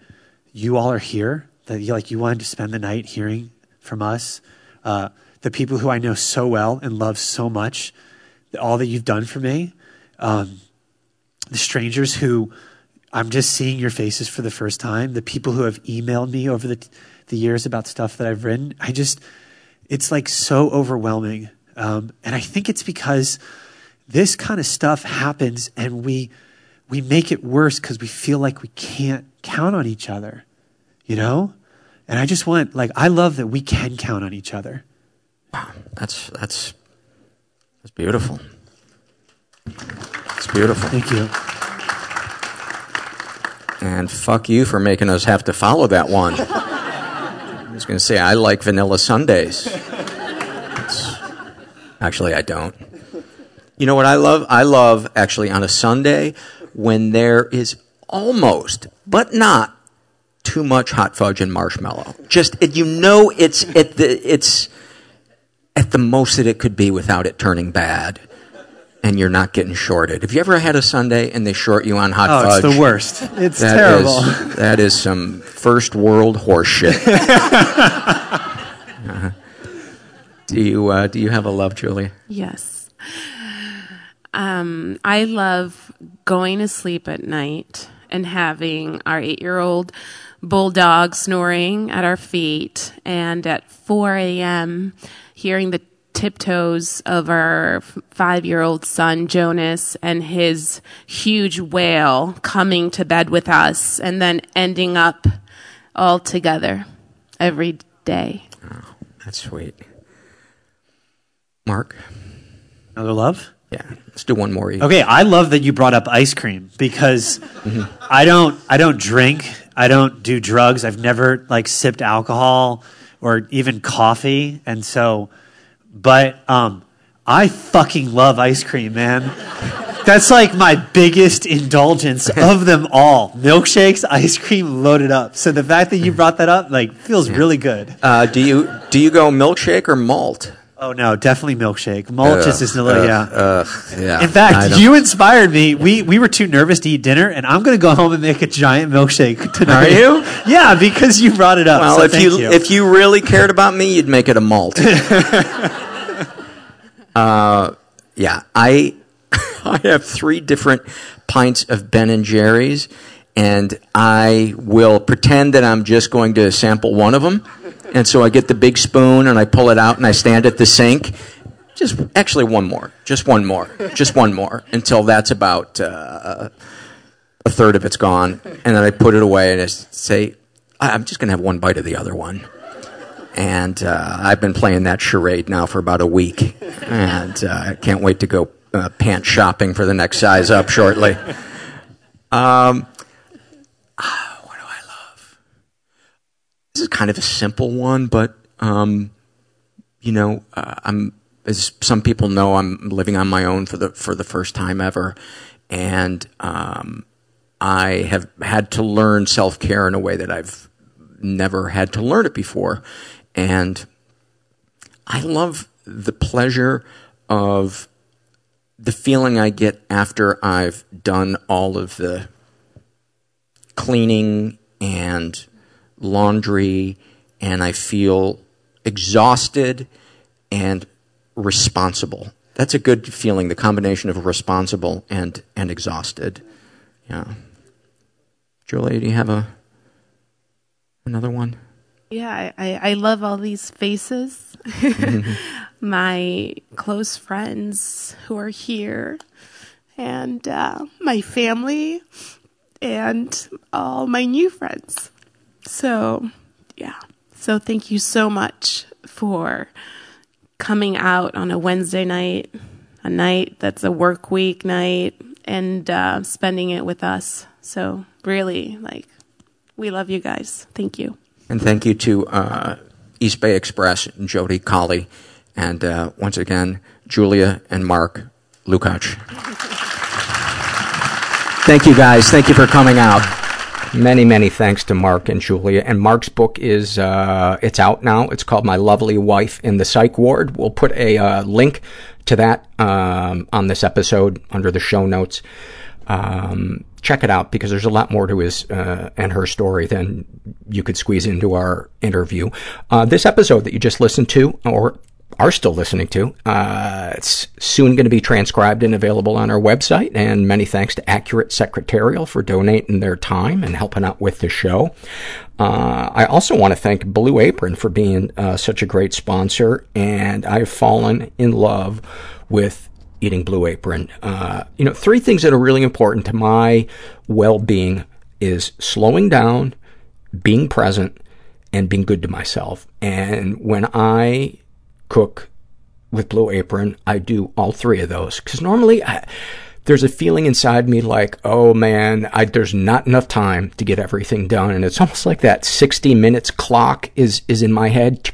you all are here, that you, like you wanted to spend the night hearing from us, uh, the people who I know so well and love so much, all that you've done for me, um, the strangers who I'm just seeing your faces for the first time, the people who have emailed me over the the years about stuff that I've written. I just, it's like so overwhelming. Um, and I think it's because this kind of stuff happens and we, we make it worse because we feel like we can't count on each other, you know? And I just want, like, I love that we can count on each other. Wow. That's, that's, that's beautiful. It's beautiful. Thank you. And fuck you for making us have to follow that one. I was going to say, I like vanilla sundaes. actually, I don't. You know what I love? I love, actually, on a Sunday when there is almost, but not, too much hot fudge and marshmallow. Just, you know, it's at the, it's at the most that it could be without it turning bad and you're not getting shorted. Have you ever had a Sunday and they short you on hot oh, fudge? It's the worst. It's that terrible. Is, that is some first world horseshit. uh, do you uh, do you have a love, Julie? Yes. Um, I love going to sleep at night and having our eight year old bulldog snoring at our feet, and at 4 a.m., hearing the tiptoes of our five year old son, Jonas, and his huge whale coming to bed with us and then ending up all together every day. Oh, that's sweet. Mark? Another love? Yeah, let's do one more. Each. Okay, I love that you brought up ice cream because mm-hmm. I don't I don't drink, I don't do drugs. I've never like sipped alcohol or even coffee, and so but um, I fucking love ice cream, man. That's like my biggest indulgence of them all. Milkshakes, ice cream loaded up. So the fact that you brought that up, like, feels yeah. really good. Uh, do you do you go milkshake or malt? Oh no, definitely milkshake. Malt just is a little, yeah. Uh, yeah. In fact, you inspired me. We we were too nervous to eat dinner, and I'm going to go home and make a giant milkshake tonight. Are you? yeah, because you brought it up. Well, so if you, you, if you really cared about me, you'd make it a malt. uh, yeah, I I have three different pints of Ben and Jerry's, and I will pretend that I'm just going to sample one of them. And so I get the big spoon and I pull it out and I stand at the sink. Just actually one more, just one more, just one more until that's about uh, a third of it's gone, and then I put it away and I say, I'm just going to have one bite of the other one. And uh, I've been playing that charade now for about a week, and uh, I can't wait to go uh, pants shopping for the next size up shortly. Um, what do I love? This is kind of a simple one, but um, you know, uh, I'm as some people know, I'm living on my own for the for the first time ever, and um, I have had to learn self care in a way that I've never had to learn it before, and I love the pleasure of the feeling I get after I've done all of the cleaning and laundry, and I feel exhausted and responsible. That's a good feeling, the combination of responsible and, and exhausted. Yeah. Julie, do you have a another one? Yeah, I, I love all these faces. my close friends who are here, and uh, my family, and all my new friends. So, yeah. So, thank you so much for coming out on a Wednesday night, a night that's a work week night, and uh, spending it with us. So, really, like, we love you guys. Thank you. And thank you to uh, East Bay Express and Jody Colley. And uh, once again, Giulia and Mark Lukach. Thank you guys. Thank you for coming out. Many, many thanks to Mark and Giulia. And Mark's book is, uh, it's out now. It's called My Lovely Wife in the Psych Ward. We'll put a uh, link to that um, on this episode under the show notes. Um, check it out because there's a lot more to his uh, and her story than you could squeeze into our interview. Uh, this episode that you just listened to, or are still listening to. Uh, it's soon going to be transcribed and available on our website. And many thanks to Accurate Secretarial for donating their time and helping out with the show. Uh, I also want to thank Blue Apron for being uh, such a great sponsor. And I've fallen in love with eating Blue Apron. Uh, you know, three things that are really important to my well-being is slowing down, being present, and being good to myself. And when I cook with Blue Apron, I do all three of those. Because normally I, there's a feeling inside me like, oh man, I, there's not enough time to get everything done. And it's almost like that 60 minutes clock is, is in my head.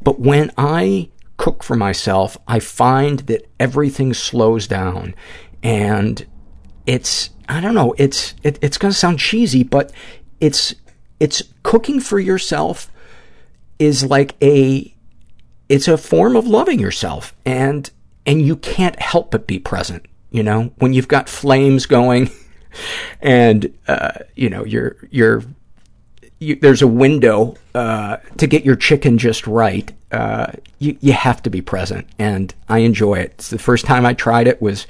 But when I cook for myself, I find that everything slows down. And it's, I don't know, it's, it, it's going to sound cheesy, but it's, it's cooking for yourself is like a it's a form of loving yourself and and you can't help but be present you know? When you've got flames going and uh you know you're you're you, there's a window uh to get your chicken just right uh you you have to be present and I enjoy it. It's the first time I tried it was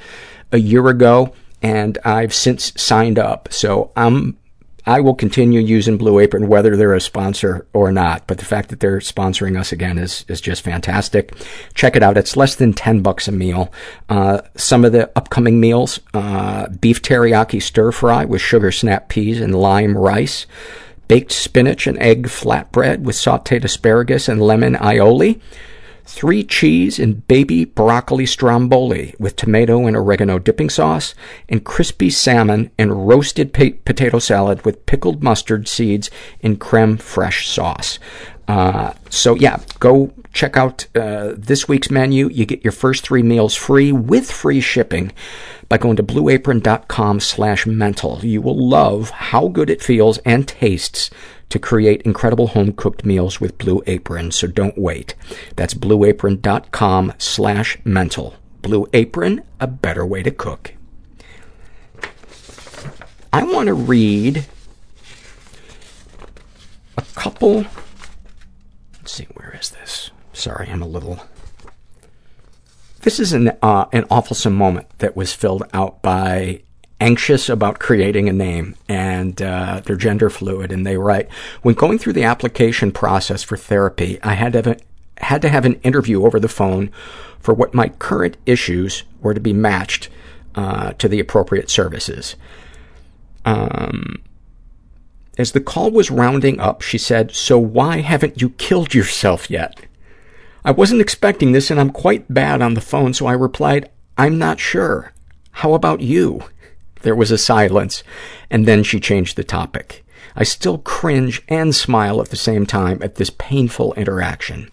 a year ago and I've since signed up. So I'm I will continue using Blue Apron whether they're a sponsor or not, but the fact that they're sponsoring us again is is just fantastic. Check it out. It's less than 10 bucks a meal. Uh, some of the upcoming meals, uh, beef teriyaki stir fry with sugar snap peas and lime rice, baked spinach and egg flatbread with sauteed asparagus and lemon aioli, three cheese and baby broccoli stromboli with tomato and oregano dipping sauce, and crispy salmon and roasted pa- potato salad with pickled mustard seeds and creme fraiche sauce. Uh, so yeah, go check out uh, this week's menu. You get your first three meals free with free shipping by going to blueapron.com slash mental. You will love how good it feels and tastes to create incredible home-cooked meals with Blue Apron, so don't wait. That's blueapron.com slash mental. Blue Apron, a better way to cook. I want to read a couple... Let's see, where is this? Sorry, I'm a little... This is an, uh, an awfulsome moment that was filled out by anxious about creating a name and uh, they're gender fluid and they write when going through the application process for therapy i had to have a, had to have an interview over the phone for what my current issues were to be matched uh, to the appropriate services um, as the call was rounding up she said so why haven't you killed yourself yet I wasn't expecting this and I'm quite bad on the phone, so I replied, I'm not sure. How about you? There was a silence, and then she changed the topic. I still cringe and smile at the same time at this painful interaction.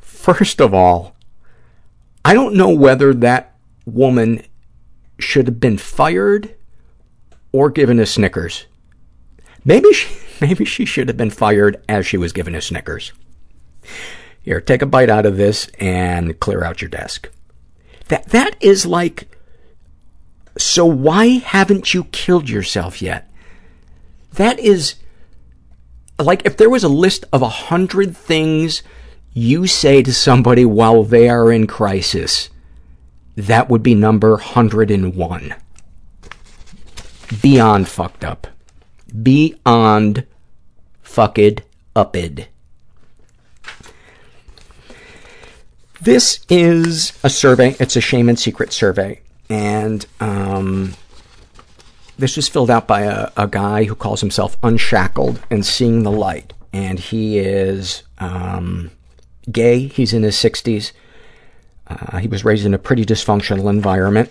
First of all, I don't know whether that woman should have been fired or given a Snickers. Maybe she, maybe she should have been fired as she was given a Snickers. Here, take a bite out of this and clear out your desk. That that is like so why haven't you killed yourself yet? That is like if there was a list of a hundred things you say to somebody while they are in crisis, that would be number 101. Beyond fucked up. Beyond fucked upid. This is a survey. It's a shame and secret survey. And um, this was filled out by a, a guy who calls himself Unshackled and Seeing the Light. And he is um, gay. He's in his 60s. Uh, he was raised in a pretty dysfunctional environment.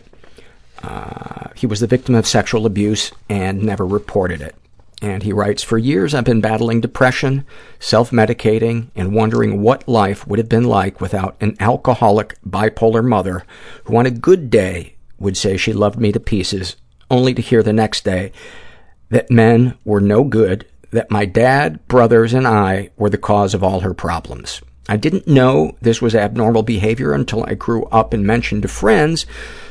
Uh, he was the victim of sexual abuse and never reported it. And he writes, For years I've been battling depression, self-medicating, and wondering what life would have been like without an alcoholic, bipolar mother who on a good day would say she loved me to pieces, only to hear the next day that men were no good, that my dad, brothers, and I were the cause of all her problems. I didn't know this was abnormal behavior until I grew up and mentioned to friends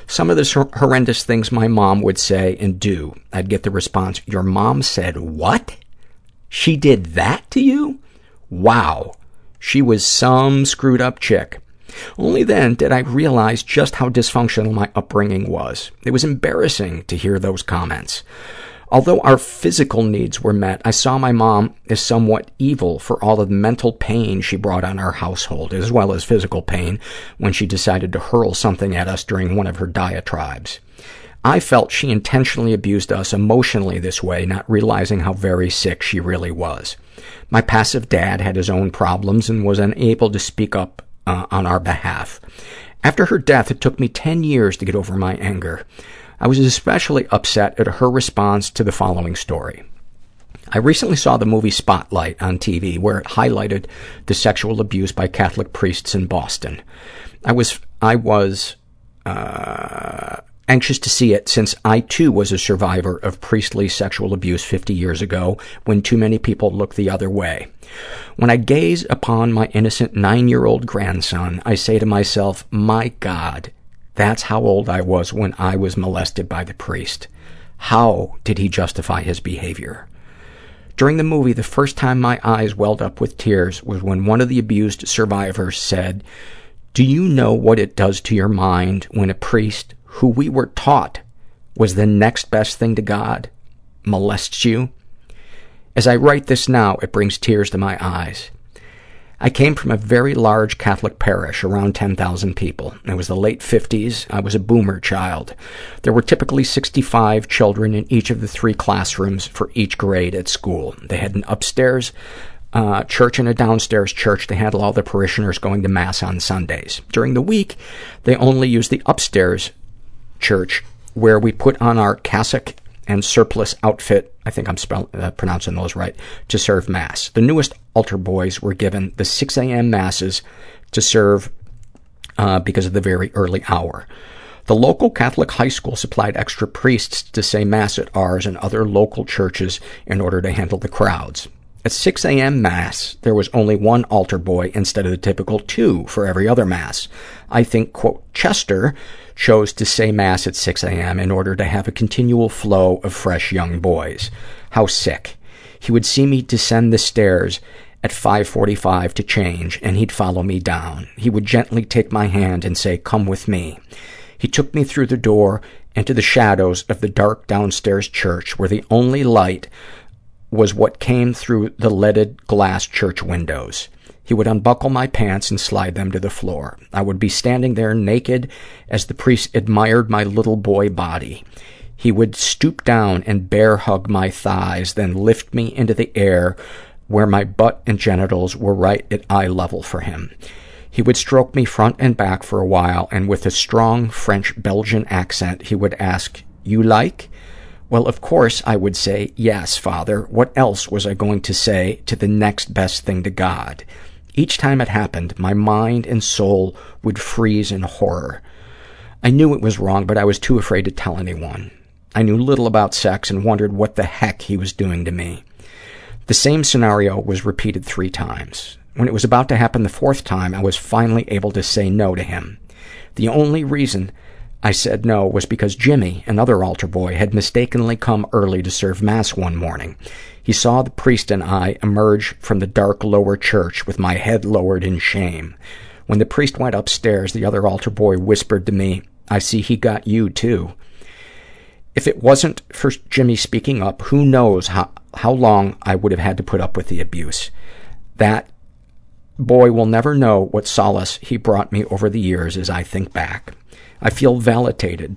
some of the horrendous things my mom would say and do. I'd get the response, your mom said what? She did that to you? Wow. She was some screwed up chick. Only then did I realize just how dysfunctional my upbringing was. It was embarrassing to hear those comments. Although our physical needs were met, I saw my mom as somewhat evil for all of the mental pain she brought on our household, as well as physical pain, when she decided to hurl something at us during one of her diatribes. I felt she intentionally abused us emotionally this way, not realizing how very sick she really was. My passive dad had his own problems and was unable to speak up on our behalf. After her death, it took me 10 years to get over my anger. I was especially upset at her response to the following story. I recently saw the movie Spotlight on TV, where it highlighted the sexual abuse by Catholic priests in Boston. I was, I was, uh, anxious to see it since I too was a survivor of priestly sexual abuse 50 years ago when too many people looked the other way. When I gaze upon my innocent nine-year-old grandson, I say to myself, my God, that's how old I was when I was molested by the priest. How did he justify his behavior? During the movie, the first time my eyes welled up with tears was when one of the abused survivors said, do you know what it does to your mind when a priest, who we were taught was the next best thing to God, molests you? As I write this now, it brings tears to my eyes. I came from a very large Catholic parish, around 10,000 people. It was the late 50s. I was a boomer child. There were typically 65 children in each of the three classrooms for each grade at school. They had an upstairs uh, church and a downstairs church. They had all the parishioners going to Mass on Sundays. During the week, they only used the upstairs church where we put on our cassock and surplice outfit, I think I'm spell, uh, pronouncing those right, to serve Mass. The newest altar boys were given the 6 a.m. Masses to serve uh, because of the very early hour. The local Catholic high school supplied extra priests to say Mass at ours and other local churches in order to handle the crowds. At 6 a.m. Mass, there was only one altar boy instead of the typical two for every other Mass. I think, quote, Chester chose to say Mass at 6 a.m. in order to have a continual flow of fresh young boys. How sick. He would see me descend the stairs at 5.45 to change, and he'd follow me down. He would gently take my hand and say, come with me. He took me through the door into the shadows of the dark downstairs church where the only light was what came through the leaded glass church windows. He would unbuckle my pants and slide them to the floor. I would be standing there naked as the priest admired my little boy body. He would stoop down and bear hug my thighs, then lift me into the air where my butt and genitals were right at eye level for him. He would stroke me front and back for a while, and with a strong French-Belgian accent, he would ask, You like? Well, of course, I would say, Yes, Father. What else was I going to say to the next best thing to God? Each time it happened, my mind and soul would freeze in horror. I knew it was wrong, but I was too afraid to tell anyone. I knew little about sex and wondered what the heck he was doing to me. The same scenario was repeated three times. When it was about to happen the fourth time, I was finally able to say no to him. The only reason I said no was because Jimmy, another altar boy, had mistakenly come early to serve Mass one morning. He saw the priest and I emerge from the dark lower church with my head lowered in shame. When the priest went upstairs, the other altar boy whispered to me, I see he got you, too. If it wasn't for Jimmy speaking up, who knows how, how long I would have had to put up with the abuse. That boy will never know what solace he brought me over the years as I think back. I feel validated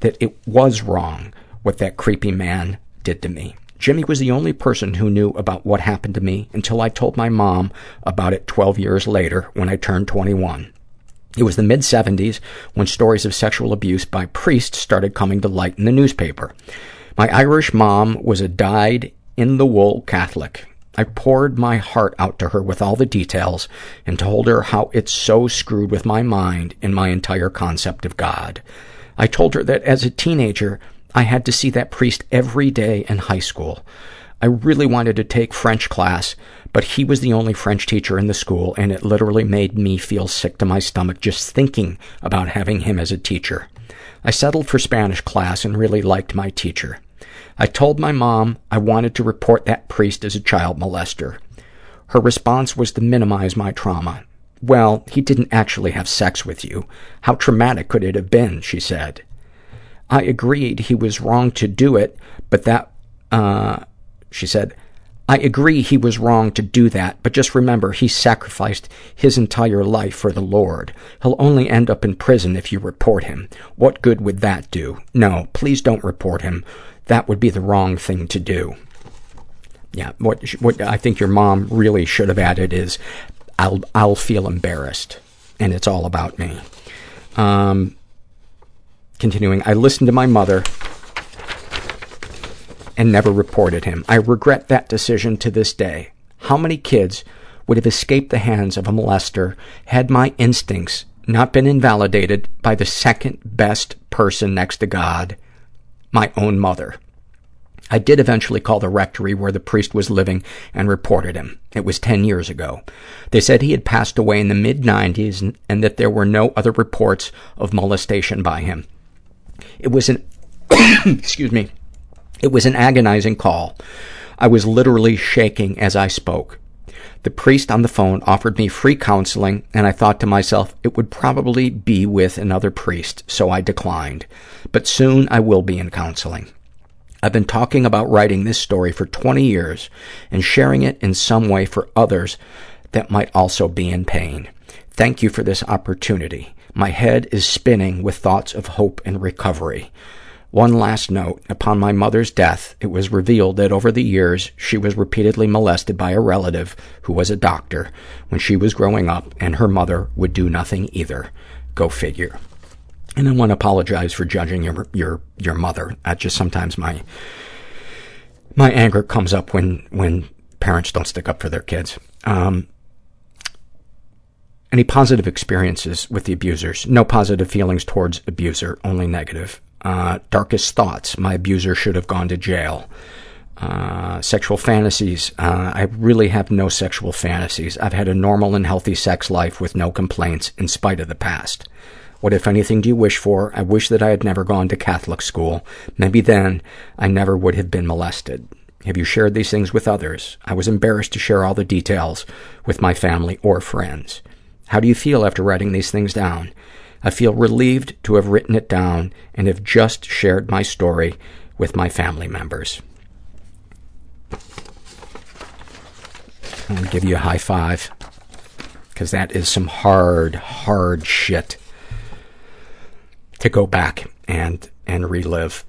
that it was wrong what that creepy man did to me. Jimmy was the only person who knew about what happened to me until I told my mom about it 12 years later when I turned 21. It was the mid-70s when stories of sexual abuse by priests started coming to light in the newspaper. My Irish mom was a dyed-in-the-wool Catholic. I poured my heart out to her with all the details and told her how it so screwed with my mind and my entire concept of God. I told her that as a teenager, I had to see that priest every day in high school. I really wanted to take French class, but he was the only French teacher in the school, and it literally made me feel sick to my stomach just thinking about having him as a teacher. I settled for Spanish class and really liked my teacher. I told my mom I wanted to report that priest as a child molester. Her response was to minimize my trauma. Well, he didn't actually have sex with you. How traumatic could it have been, she said. I agreed he was wrong to do it, but that, uh, she said, I agree he was wrong to do that, but just remember he sacrificed his entire life for the Lord. He'll only end up in prison if you report him. What good would that do? No, please don't report him. That would be the wrong thing to do. Yeah, what, what I think your mom really should have added is, I'll, I'll feel embarrassed, and it's all about me. Um, continuing, I listened to my mother and never reported him. I regret that decision to this day. How many kids would have escaped the hands of a molester had my instincts not been invalidated by the second best person next to God, my own mother? I did eventually call the rectory where the priest was living and reported him. It was 10 years ago. They said he had passed away in the mid-90s and, and that there were no other reports of molestation by him. It was an, excuse me, it was an agonizing call. I was literally shaking as I spoke. The priest on the phone offered me free counseling, and I thought to myself it would probably be with another priest, so I declined. But soon I will be in counseling. I've been talking about writing this story for 20 years and sharing it in some way for others that might also be in pain. Thank you for this opportunity. My head is spinning with thoughts of hope and recovery. One last note. Upon my mother's death, it was revealed that over the years she was repeatedly molested by a relative who was a doctor when she was growing up, and her mother would do nothing either. Go figure. And I want to apologize for judging your your your mother. That just sometimes my my anger comes up when when parents don't stick up for their kids. Um, any positive experiences with the abusers? No positive feelings towards abuser, only negative. Uh, darkest thoughts. My abuser should have gone to jail. Uh, sexual fantasies. Uh, I really have no sexual fantasies. I've had a normal and healthy sex life with no complaints in spite of the past. What, if anything, do you wish for? I wish that I had never gone to Catholic school. Maybe then I never would have been molested. Have you shared these things with others? I was embarrassed to share all the details with my family or friends. How do you feel after writing these things down? I feel relieved to have written it down and have just shared my story with my family members. I'm going to give you a high five because that is some hard, hard shit to go back and and relive.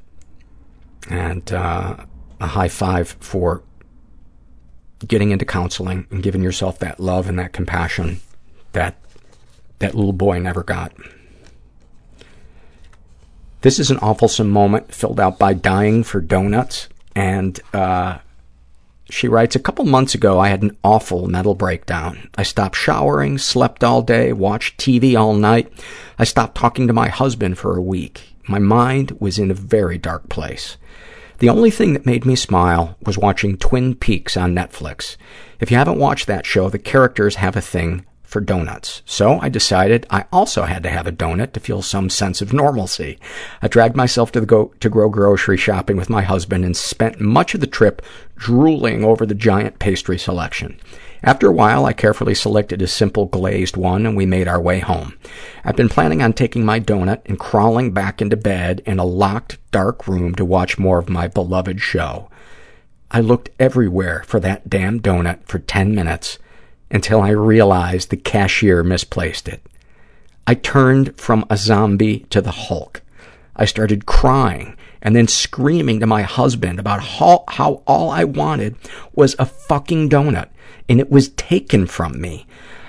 And uh, a high five for getting into counseling and giving yourself that love and that compassion that that little boy never got. This is an awfulsome moment filled out by Dying for Donuts. And uh, she writes, A couple months ago, I had an awful mental breakdown. I stopped showering, slept all day, watched TV all night. I stopped talking to my husband for a week. My mind was in a very dark place. The only thing that made me smile was watching Twin Peaks on Netflix. If you haven't watched that show, the characters have a thing for donuts. So I decided I also had to have a donut to feel some sense of normalcy. I dragged myself to the go to go grocery shopping with my husband and spent much of the trip drooling over the giant pastry selection. After a while, I carefully selected a simple glazed one and we made our way home. I've been planning on taking my donut and crawling back into bed in a locked, dark room to watch more of my beloved show. I looked everywhere for that damn donut for 10 minutes until I realized the cashier misplaced it. I turned from a zombie to the Hulk. I started crying and then screaming to my husband about how, how all I wanted was a fucking donut and it was taken from me.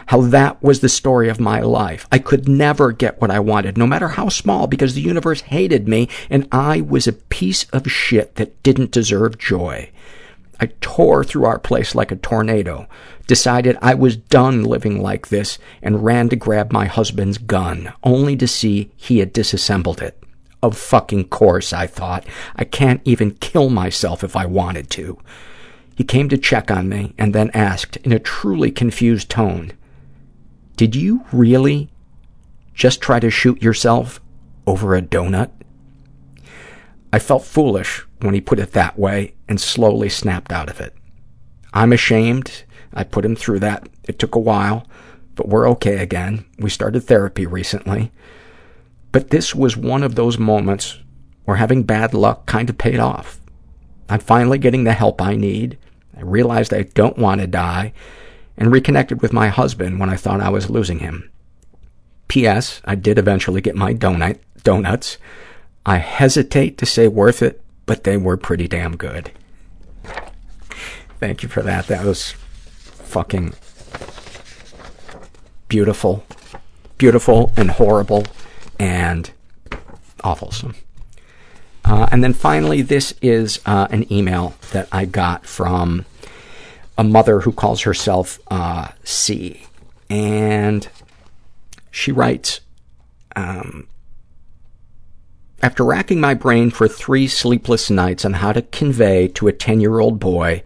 How that was the story of my life. I could never get what I wanted, no matter how small, because the universe hated me and I was a piece of shit that didn't deserve joy. I tore through our place like a tornado, decided I was done living like this, and ran to grab my husband's gun, only to see he had disassembled it. Of fucking course, I thought. I can't even kill myself if I wanted to. He came to check on me and then asked, in a truly confused tone, Did you really just try to shoot yourself over a donut? I felt foolish when he put it that way and slowly snapped out of it. I'm ashamed. I put him through that. It took a while, but we're okay again. We started therapy recently. But this was one of those moments where having bad luck kind of paid off. I'm finally getting the help I need. I realized I don't want to die and reconnected with my husband when I thought I was losing him. P.S. I did eventually get my donut, donuts. I hesitate to say worth it, but they were pretty damn good. Thank you for that. That was fucking beautiful, beautiful and horrible and awfulsome. Uh, and then finally, this is uh, an email that I got from a mother who calls herself uh, C. And she writes, um, after racking my brain for three sleepless nights on how to convey to a 10-year-old boy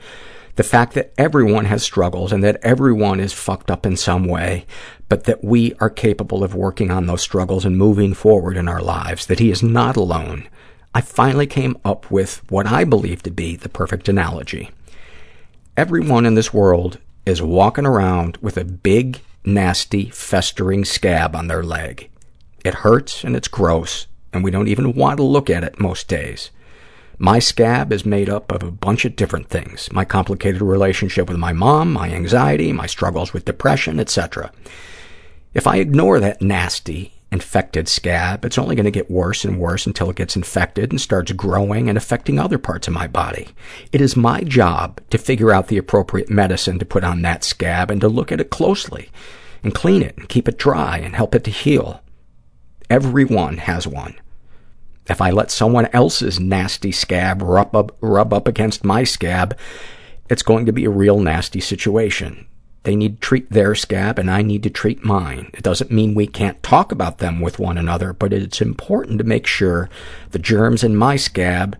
the fact that everyone has struggles and that everyone is fucked up in some way, but that we are capable of working on those struggles and moving forward in our lives, that he is not alone, I finally came up with what I believe to be the perfect analogy. Everyone in this world is walking around with a big, nasty, festering scab on their leg. It hurts and it's gross, and we don't even want to look at it most days. My scab is made up of a bunch of different things, my complicated relationship with my mom, my anxiety, my struggles with depression, etc. If I ignore that nasty, infected scab, it's only going to get worse and worse until it gets infected and starts growing and affecting other parts of my body. It is my job to figure out the appropriate medicine to put on that scab and to look at it closely and clean it and keep it dry and help it to heal. Everyone has one. If I let someone else's nasty scab rub up, rub up against my scab, it's going to be a real nasty situation. They need to treat their scab, and I need to treat mine. It doesn't mean we can't talk about them with one another, but it's important to make sure the germs in my scab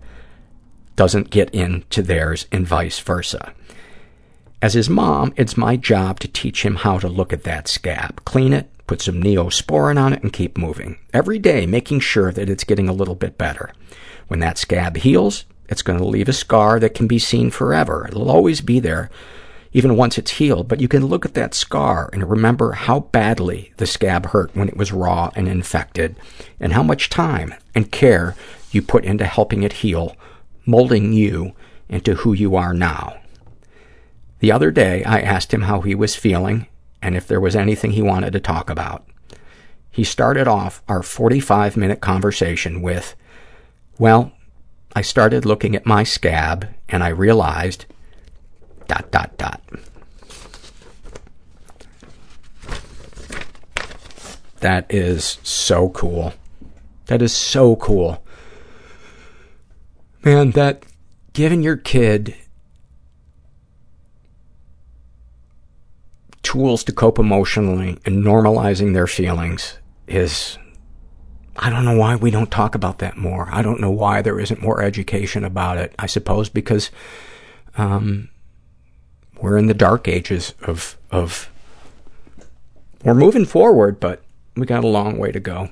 doesn't get into theirs and vice versa. As his mom, it's my job to teach him how to look at that scab, clean it, put some neosporin on it, and keep moving. Every day, making sure that it's getting a little bit better. When that scab heals, it's going to leave a scar that can be seen forever. It'll always be there, even once it's healed, but you can look at that scar and remember how badly the scab hurt when it was raw and infected, and how much time and care you put into helping it heal, molding you into who you are now. The other day, I asked him how he was feeling and if there was anything he wanted to talk about. He started off our 45-minute conversation with, well, I started looking at my scab and I realized dot, dot, dot. That is so cool. That is so cool. Man, that giving your kid tools to cope emotionally and normalizing their feelings is I don't know why we don't talk about that more. I don't know why there isn't more education about it. I suppose because um, we're in the dark ages of of we're moving forward, but we got a long way to go.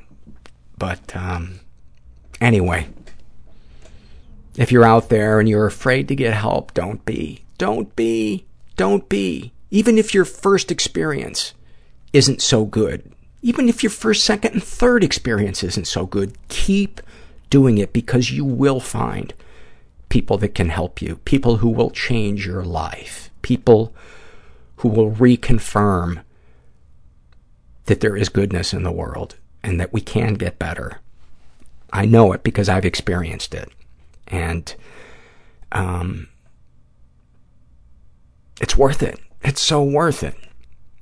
But um, anyway, if you're out there and you're afraid to get help, don't be. Don't be. Don't be. Even if your first experience isn't so good, even if your first, second, and third experience isn't so good, keep doing it because you will find people that can help you, people who will change your life, people who will reconfirm that there is goodness in the world and that we can get better. I know it because I've experienced it. And um, it's worth it. It's so worth it.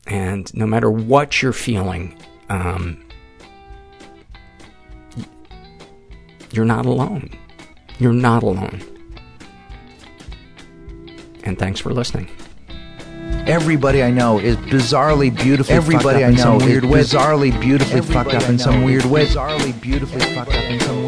And no matter what you're feeling, um, you're not alone. You're not alone. And thanks for listening. Everybody I know is bizarrely beautifully Everybody I know is bizarrely beautifully fucked up in some weird way. Bizarrely beautifully fucked up in some